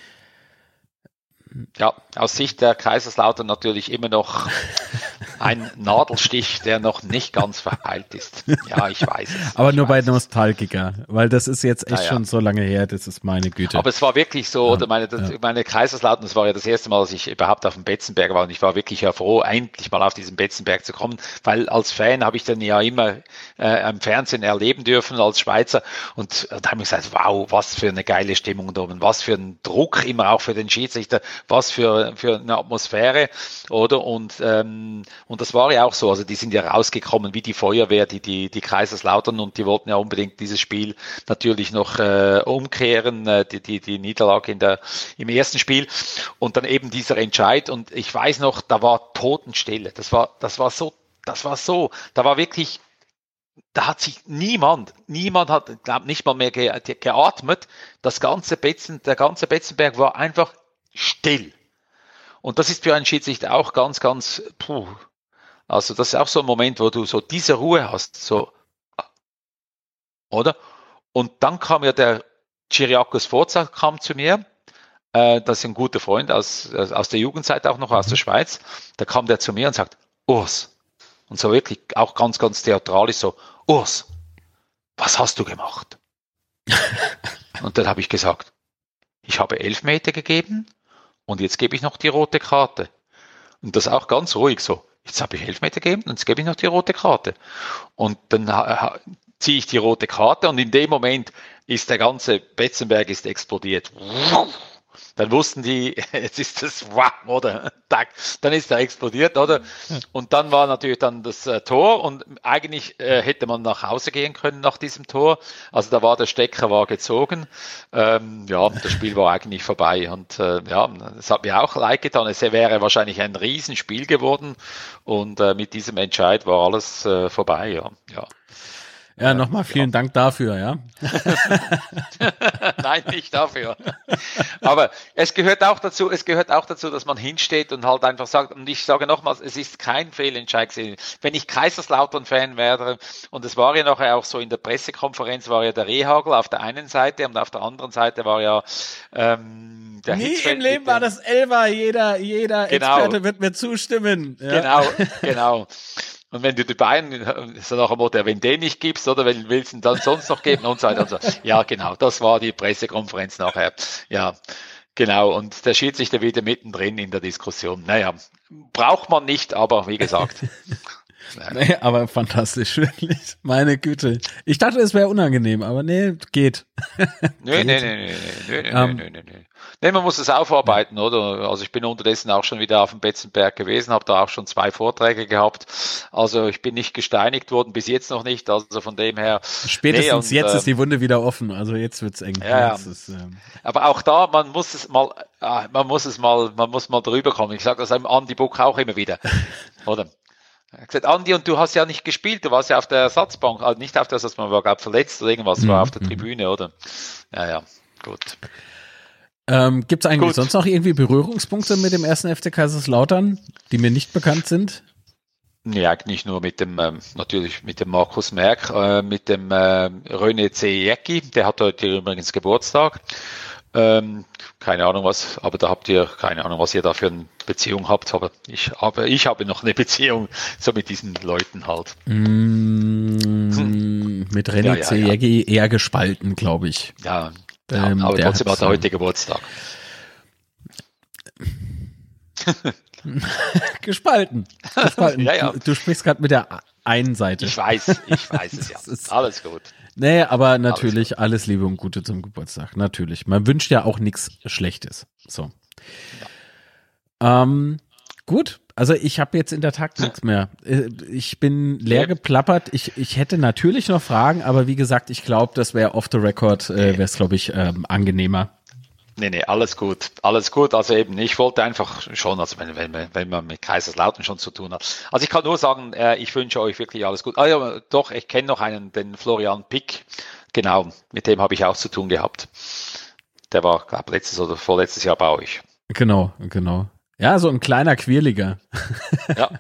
Ja, aus Sicht der Kaiserslautern natürlich immer noch ein Nadelstich, der noch nicht ganz verheilt ist. Ja, ich weiß es. Aber nur bei. Nostalgiker, weil das ist jetzt echt Naja. schon so lange her, das ist meine Güte. Aber es war wirklich so, oder meine, das, ja. meine Kaiserslautern, das war ja das erste Mal, dass ich überhaupt auf dem Betzenberg war und ich war wirklich ja froh, endlich mal auf diesen Betzenberg zu kommen, weil als Fan habe ich dann ja immer äh, im Fernsehen erleben dürfen als Schweizer und, und da habe ich gesagt, wow, was für eine geile Stimmung da oben, was für ein Druck immer auch für den Schiedsrichter, was für, für eine Atmosphäre, oder? Und, ähm, und das war ja auch so, also die sind ja rausgekommen wie die Feuerwehr, die, die, die Kaiserslautern und die wollten ja unbedingt dieses Spiel natürlich noch äh, umkehren, äh, die, die, die Niederlage in der, im ersten Spiel und dann eben dieser Entscheid und ich weiß noch, da war Totenstille, das war, das war so, das war so, da war wirklich da hat sich niemand, niemand hat, glaube nicht mal mehr ge geatmet. Das ganze Betzen, der ganze Betzenberg war einfach still. Und das ist für einen Schiedsrichter auch ganz, ganz, puh. Also das ist auch so ein Moment, wo du so diese Ruhe hast, so, oder? Und dann kam ja der Chiriakos Forza kam zu mir, äh, das ist ein guter Freund aus, aus der Jugendzeit auch noch, aus der Schweiz. Da kam der zu mir und sagt, Urs, und so wirklich auch ganz, ganz theatralisch so, Urs, was hast du gemacht? und dann habe ich gesagt, ich habe elf Meter gegeben und jetzt gebe ich noch die rote Karte. Und das auch ganz ruhig so. Jetzt habe ich elf Meter gegeben und jetzt gebe ich noch die rote Karte. Und dann ziehe ich die rote Karte und in dem Moment ist der ganze Betzenberg ist explodiert. Dann wussten die, jetzt ist das wow, oder? Dann ist er explodiert, oder? Und dann war natürlich dann das äh, Tor und eigentlich äh, hätte man nach Hause gehen können nach diesem Tor. Also da war der Stecker war gezogen. Ähm, ja, das Spiel war eigentlich vorbei und äh, ja, es hat mir auch leid getan. Es wäre wahrscheinlich ein Riesenspiel geworden und mit diesem Entscheid war alles vorbei. Ja, ja. Ja, nochmal vielen ja. Dank dafür, ja. Nein, nicht dafür. Aber es gehört auch dazu, es gehört auch dazu, dass man hinsteht und halt einfach sagt, und ich sage nochmals, es ist kein Fehlentscheid gewesen. Wenn ich Kaiserslautern-Fan wäre, und es war ja nachher auch so in der Pressekonferenz, war ja der Rehagel auf der einen Seite und auf der anderen Seite war ja ähm, der Nie Hitzfeld im Leben war das Elva, jeder, jeder genau. Experte wird mir zustimmen. Ja. Genau, genau. Und wenn du die Bayern, so nach dem Motto, wenn den nicht gibst, oder wenn willst du dann sonst noch geben und so weiter und so. Ja, genau, das war die Pressekonferenz nachher. Ja, genau. Und der schied sich da wieder mittendrin in der Diskussion. Naja, braucht man nicht, aber wie gesagt. Nee, aber fantastisch, wirklich. Meine Güte. Ich dachte, es wäre unangenehm, aber nee, geht. Nee, nee, nee, nee, nee, nee, um, nee, nee, nee. Nee, man muss es aufarbeiten, oder? Also ich bin unterdessen auch schon wieder auf dem Betzenberg gewesen, habe da auch schon zwei Vorträge gehabt. Also ich bin nicht gesteinigt worden, bis jetzt noch nicht. Also von dem her. Spätestens nee, und, jetzt äh, ist die Wunde wieder offen. Also jetzt wird's eng. Ja, ist, ähm, Aber auch da, man muss es mal, ah, man muss es mal, man muss mal drüber kommen. Ich sage das einem Andy Buck auch immer wieder, oder? Er hat gesagt, Andi, und du hast ja nicht gespielt, du warst ja auf der Ersatzbank, also nicht auf der Ersatzbank, war gerade verletzt oder irgendwas, mhm. war auf der mhm. Tribüne, oder? Ja, ja, gut. Ähm, Gibt es eigentlich Gut. sonst noch irgendwie Berührungspunkte mit dem ersten FC Kaiserslautern, die mir nicht bekannt sind? Ja, nicht nur mit dem, ähm, natürlich mit dem Markus Merck, äh, mit dem äh, René Zejecki, der hat heute übrigens Geburtstag. Ähm, keine Ahnung was, aber da habt ihr keine Ahnung, was ihr da für eine Beziehung habt, aber ich habe, ich habe noch eine Beziehung so mit diesen Leuten halt. Mm, hm. Mit René ja, ja, ja. eher gespalten, glaube ich. Ja, ja, ähm, aber trotzdem hat er heute Geburtstag. Gespalten. Gespalten. ja, ja. Du, du sprichst gerade mit der einen Seite. Ich weiß, ich weiß es ja. Alles gut. Nee, aber natürlich alles, alles, Liebe und Gute zum Geburtstag. Natürlich. Man wünscht ja auch nichts Schlechtes. So. Ja. Ähm, gut, also ich habe jetzt in der Tat nichts mehr. Äh, ich bin leer geplappert. Ich, ich hätte natürlich noch Fragen, aber wie gesagt, ich glaube, das wäre off the record, äh, wäre es, glaube ich, ähm, angenehmer. Nee, nee, alles gut, alles gut. Also eben, ich wollte einfach schon, also wenn, wenn, wenn man mit Kaiserslautern schon zu tun hat. Also ich kann nur sagen, äh, ich wünsche euch wirklich alles gut. Ah ja, doch, ich kenne noch einen, den Florian Pick. Genau, mit dem habe ich auch zu tun gehabt. Der war, glaube letztes oder vorletztes Jahr bei euch. Genau, genau. Ja, so ein kleiner Quirliger. Ja.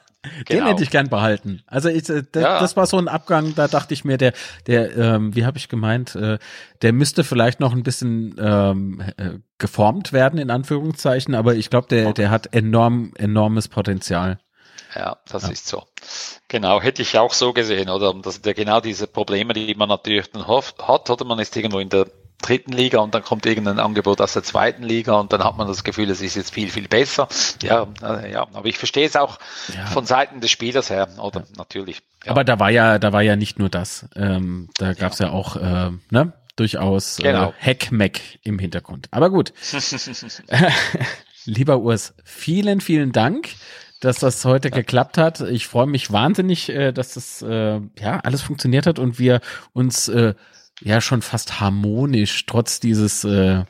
Den genau. hätte ich gern behalten. Also ich, äh, ja. das war so ein Abgang, da dachte ich mir, der, der, ähm, wie habe ich gemeint, äh, der müsste vielleicht noch ein bisschen ähm, äh, geformt werden, in Anführungszeichen, aber ich glaube, der, der hat enorm, enormes Potenzial. Ja, das ja. ist so. Genau, hätte ich auch so gesehen, oder? Das sind ja genau diese Probleme, die man natürlich dann hat, oder man ist irgendwo in der dritten Liga und dann kommt irgendein Angebot aus der zweiten Liga und dann hat man das Gefühl, es ist jetzt viel, viel besser. Ja, äh, ja, aber ich verstehe es auch ja. von Seiten des Spielers her, oder? Ja. Natürlich. Ja. Aber da war ja, da war ja nicht nur das. Ähm, da gab es ja. auch, äh, ne? Durchaus genau. äh, Hackmack im Hintergrund. Aber gut. Lieber Urs, vielen, vielen Dank dass das heute ja. geklappt hat. Ich freue mich wahnsinnig, äh, dass das äh, ja alles funktioniert hat und wir uns äh, ja schon fast harmonisch, trotz dieses äh,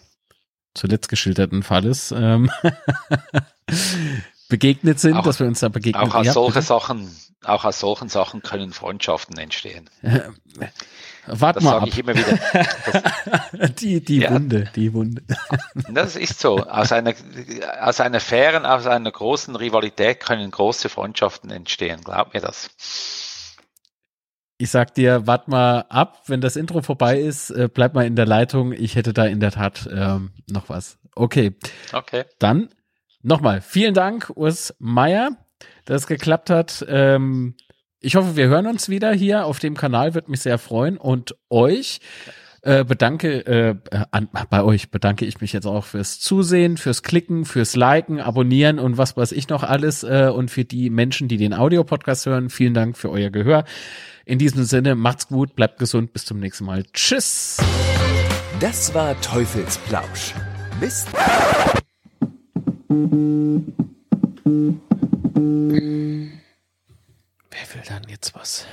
zuletzt geschilderten Falles, ähm, begegnet sind, auch, dass wir uns da begegnen. Auch aus ja, solche Sachen, auch aus solchen Sachen können Freundschaften entstehen. Warte mal ab. ich immer wieder. Das, die die ja, Wunde, die Wunde. Das ist so. Aus einer, aus einer fairen, aus einer großen Rivalität können große Freundschaften entstehen. Glaub mir das. Ich sag dir, wart mal ab, wenn das Intro vorbei ist, äh, bleib mal in der Leitung. Ich hätte da in der Tat ähm, noch was. Okay. Okay. Dann nochmal vielen Dank, Urs Meier, dass es geklappt hat. Ähm, ich hoffe, wir hören uns wieder hier auf dem Kanal, wird mich sehr freuen. Und euch äh, bedanke, äh, an, bei euch bedanke ich mich jetzt auch fürs Zusehen, fürs Klicken, fürs Liken, Abonnieren und was weiß ich noch alles. Äh, und für die Menschen, die den Audiopodcast hören, vielen Dank für euer Gehör. In diesem Sinne, macht's gut, bleibt gesund, bis zum nächsten Mal. Tschüss. Das war Teufelsplausch. Bis. Wer will dann jetzt was?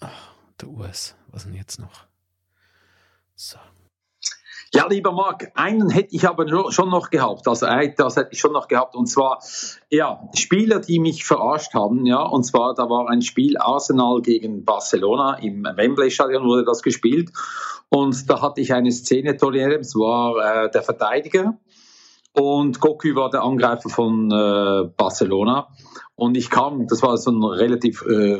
Ach, der Urs. Was denn jetzt noch? So. Ja, lieber Marc, einen hätte ich aber schon noch gehabt. Also das hätte ich schon noch gehabt. Und zwar, ja, Spieler, die mich verarscht haben. Ja, und zwar, da war ein Spiel Arsenal gegen Barcelona. Im Wembley-Stadion wurde das gespielt. Und da hatte ich eine Szene, Tony Adams war äh, der Verteidiger. Und Goku war der Angreifer von äh, Barcelona. Und ich kam, das war so ein relativ äh,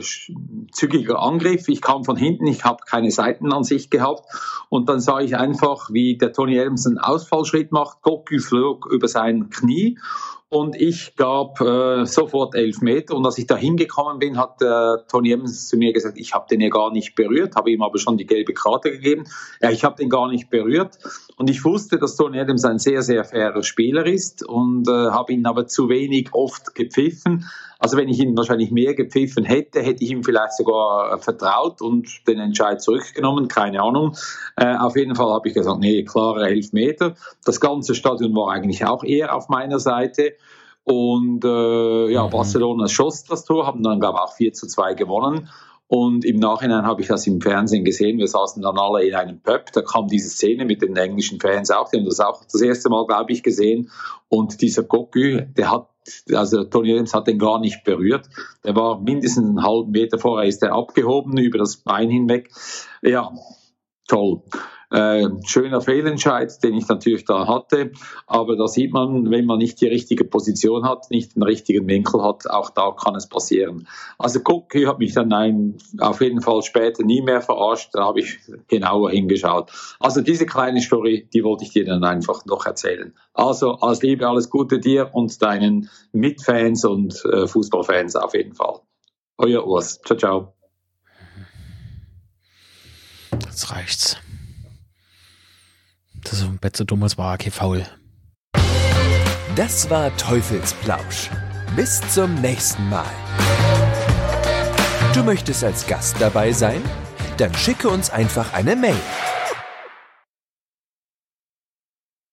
zügiger Angriff. Ich kam von hinten, ich habe keine Seitenansicht gehabt. Und dann sah ich einfach, wie der Tony Adams einen Ausfallschritt macht. Goku flog über sein Knie und ich gab äh, sofort elf Meter. Und als ich da hingekommen bin, hat äh, Tony Evans zu mir gesagt, ich habe den ja gar nicht berührt, habe ihm aber schon die gelbe Karte gegeben. Ja, ich habe den gar nicht berührt. Und ich wusste, dass Tony Adams ein sehr, sehr fairer Spieler ist und äh, habe ihn aber zu wenig oft gepfiffen. Also wenn ich ihn wahrscheinlich mehr gepfiffen hätte, hätte ich ihm vielleicht sogar äh, vertraut und den Entscheid zurückgenommen, keine Ahnung. Äh, auf jeden Fall habe ich gesagt, nee, klare Elfmeter. Das ganze Stadion war eigentlich auch eher auf meiner Seite. Und äh, ja, mhm. Barcelona schoss das Tor, haben dann, glaube ich, auch 4 zu 2 gewonnen. Und im Nachhinein habe ich das im Fernsehen gesehen. Wir saßen dann alle in einem Pub. Da kam diese Szene mit den englischen Fans auch. Die haben das auch das erste Mal, glaube ich, gesehen. Und dieser Cocu, der hat, also Tony Adams hat den gar nicht berührt. Der war mindestens einen halben Meter vorher, ist er abgehoben über das Bein hinweg. Ja, toll. Äh, schöner Fehlentscheid, den ich natürlich da hatte. Aber da sieht man, wenn man nicht die richtige Position hat, nicht den richtigen Winkel hat, auch da kann es passieren. Also Cookie hat mich dann ein, auf jeden Fall später nie mehr verarscht. Da habe ich genauer hingeschaut. Also diese kleine Story, die wollte ich dir dann einfach noch erzählen. Also als Liebe alles Gute dir und deinen Mitfans und äh, Fußballfans auf jeden Fall. Euer Urs. Ciao, ciao. Jetzt reicht's. Das ist ein Bett so dumm, es war okay faul. Das war Teufelsplausch. Bis zum nächsten Mal. Du möchtest als Gast dabei sein? Dann schicke uns einfach eine Mail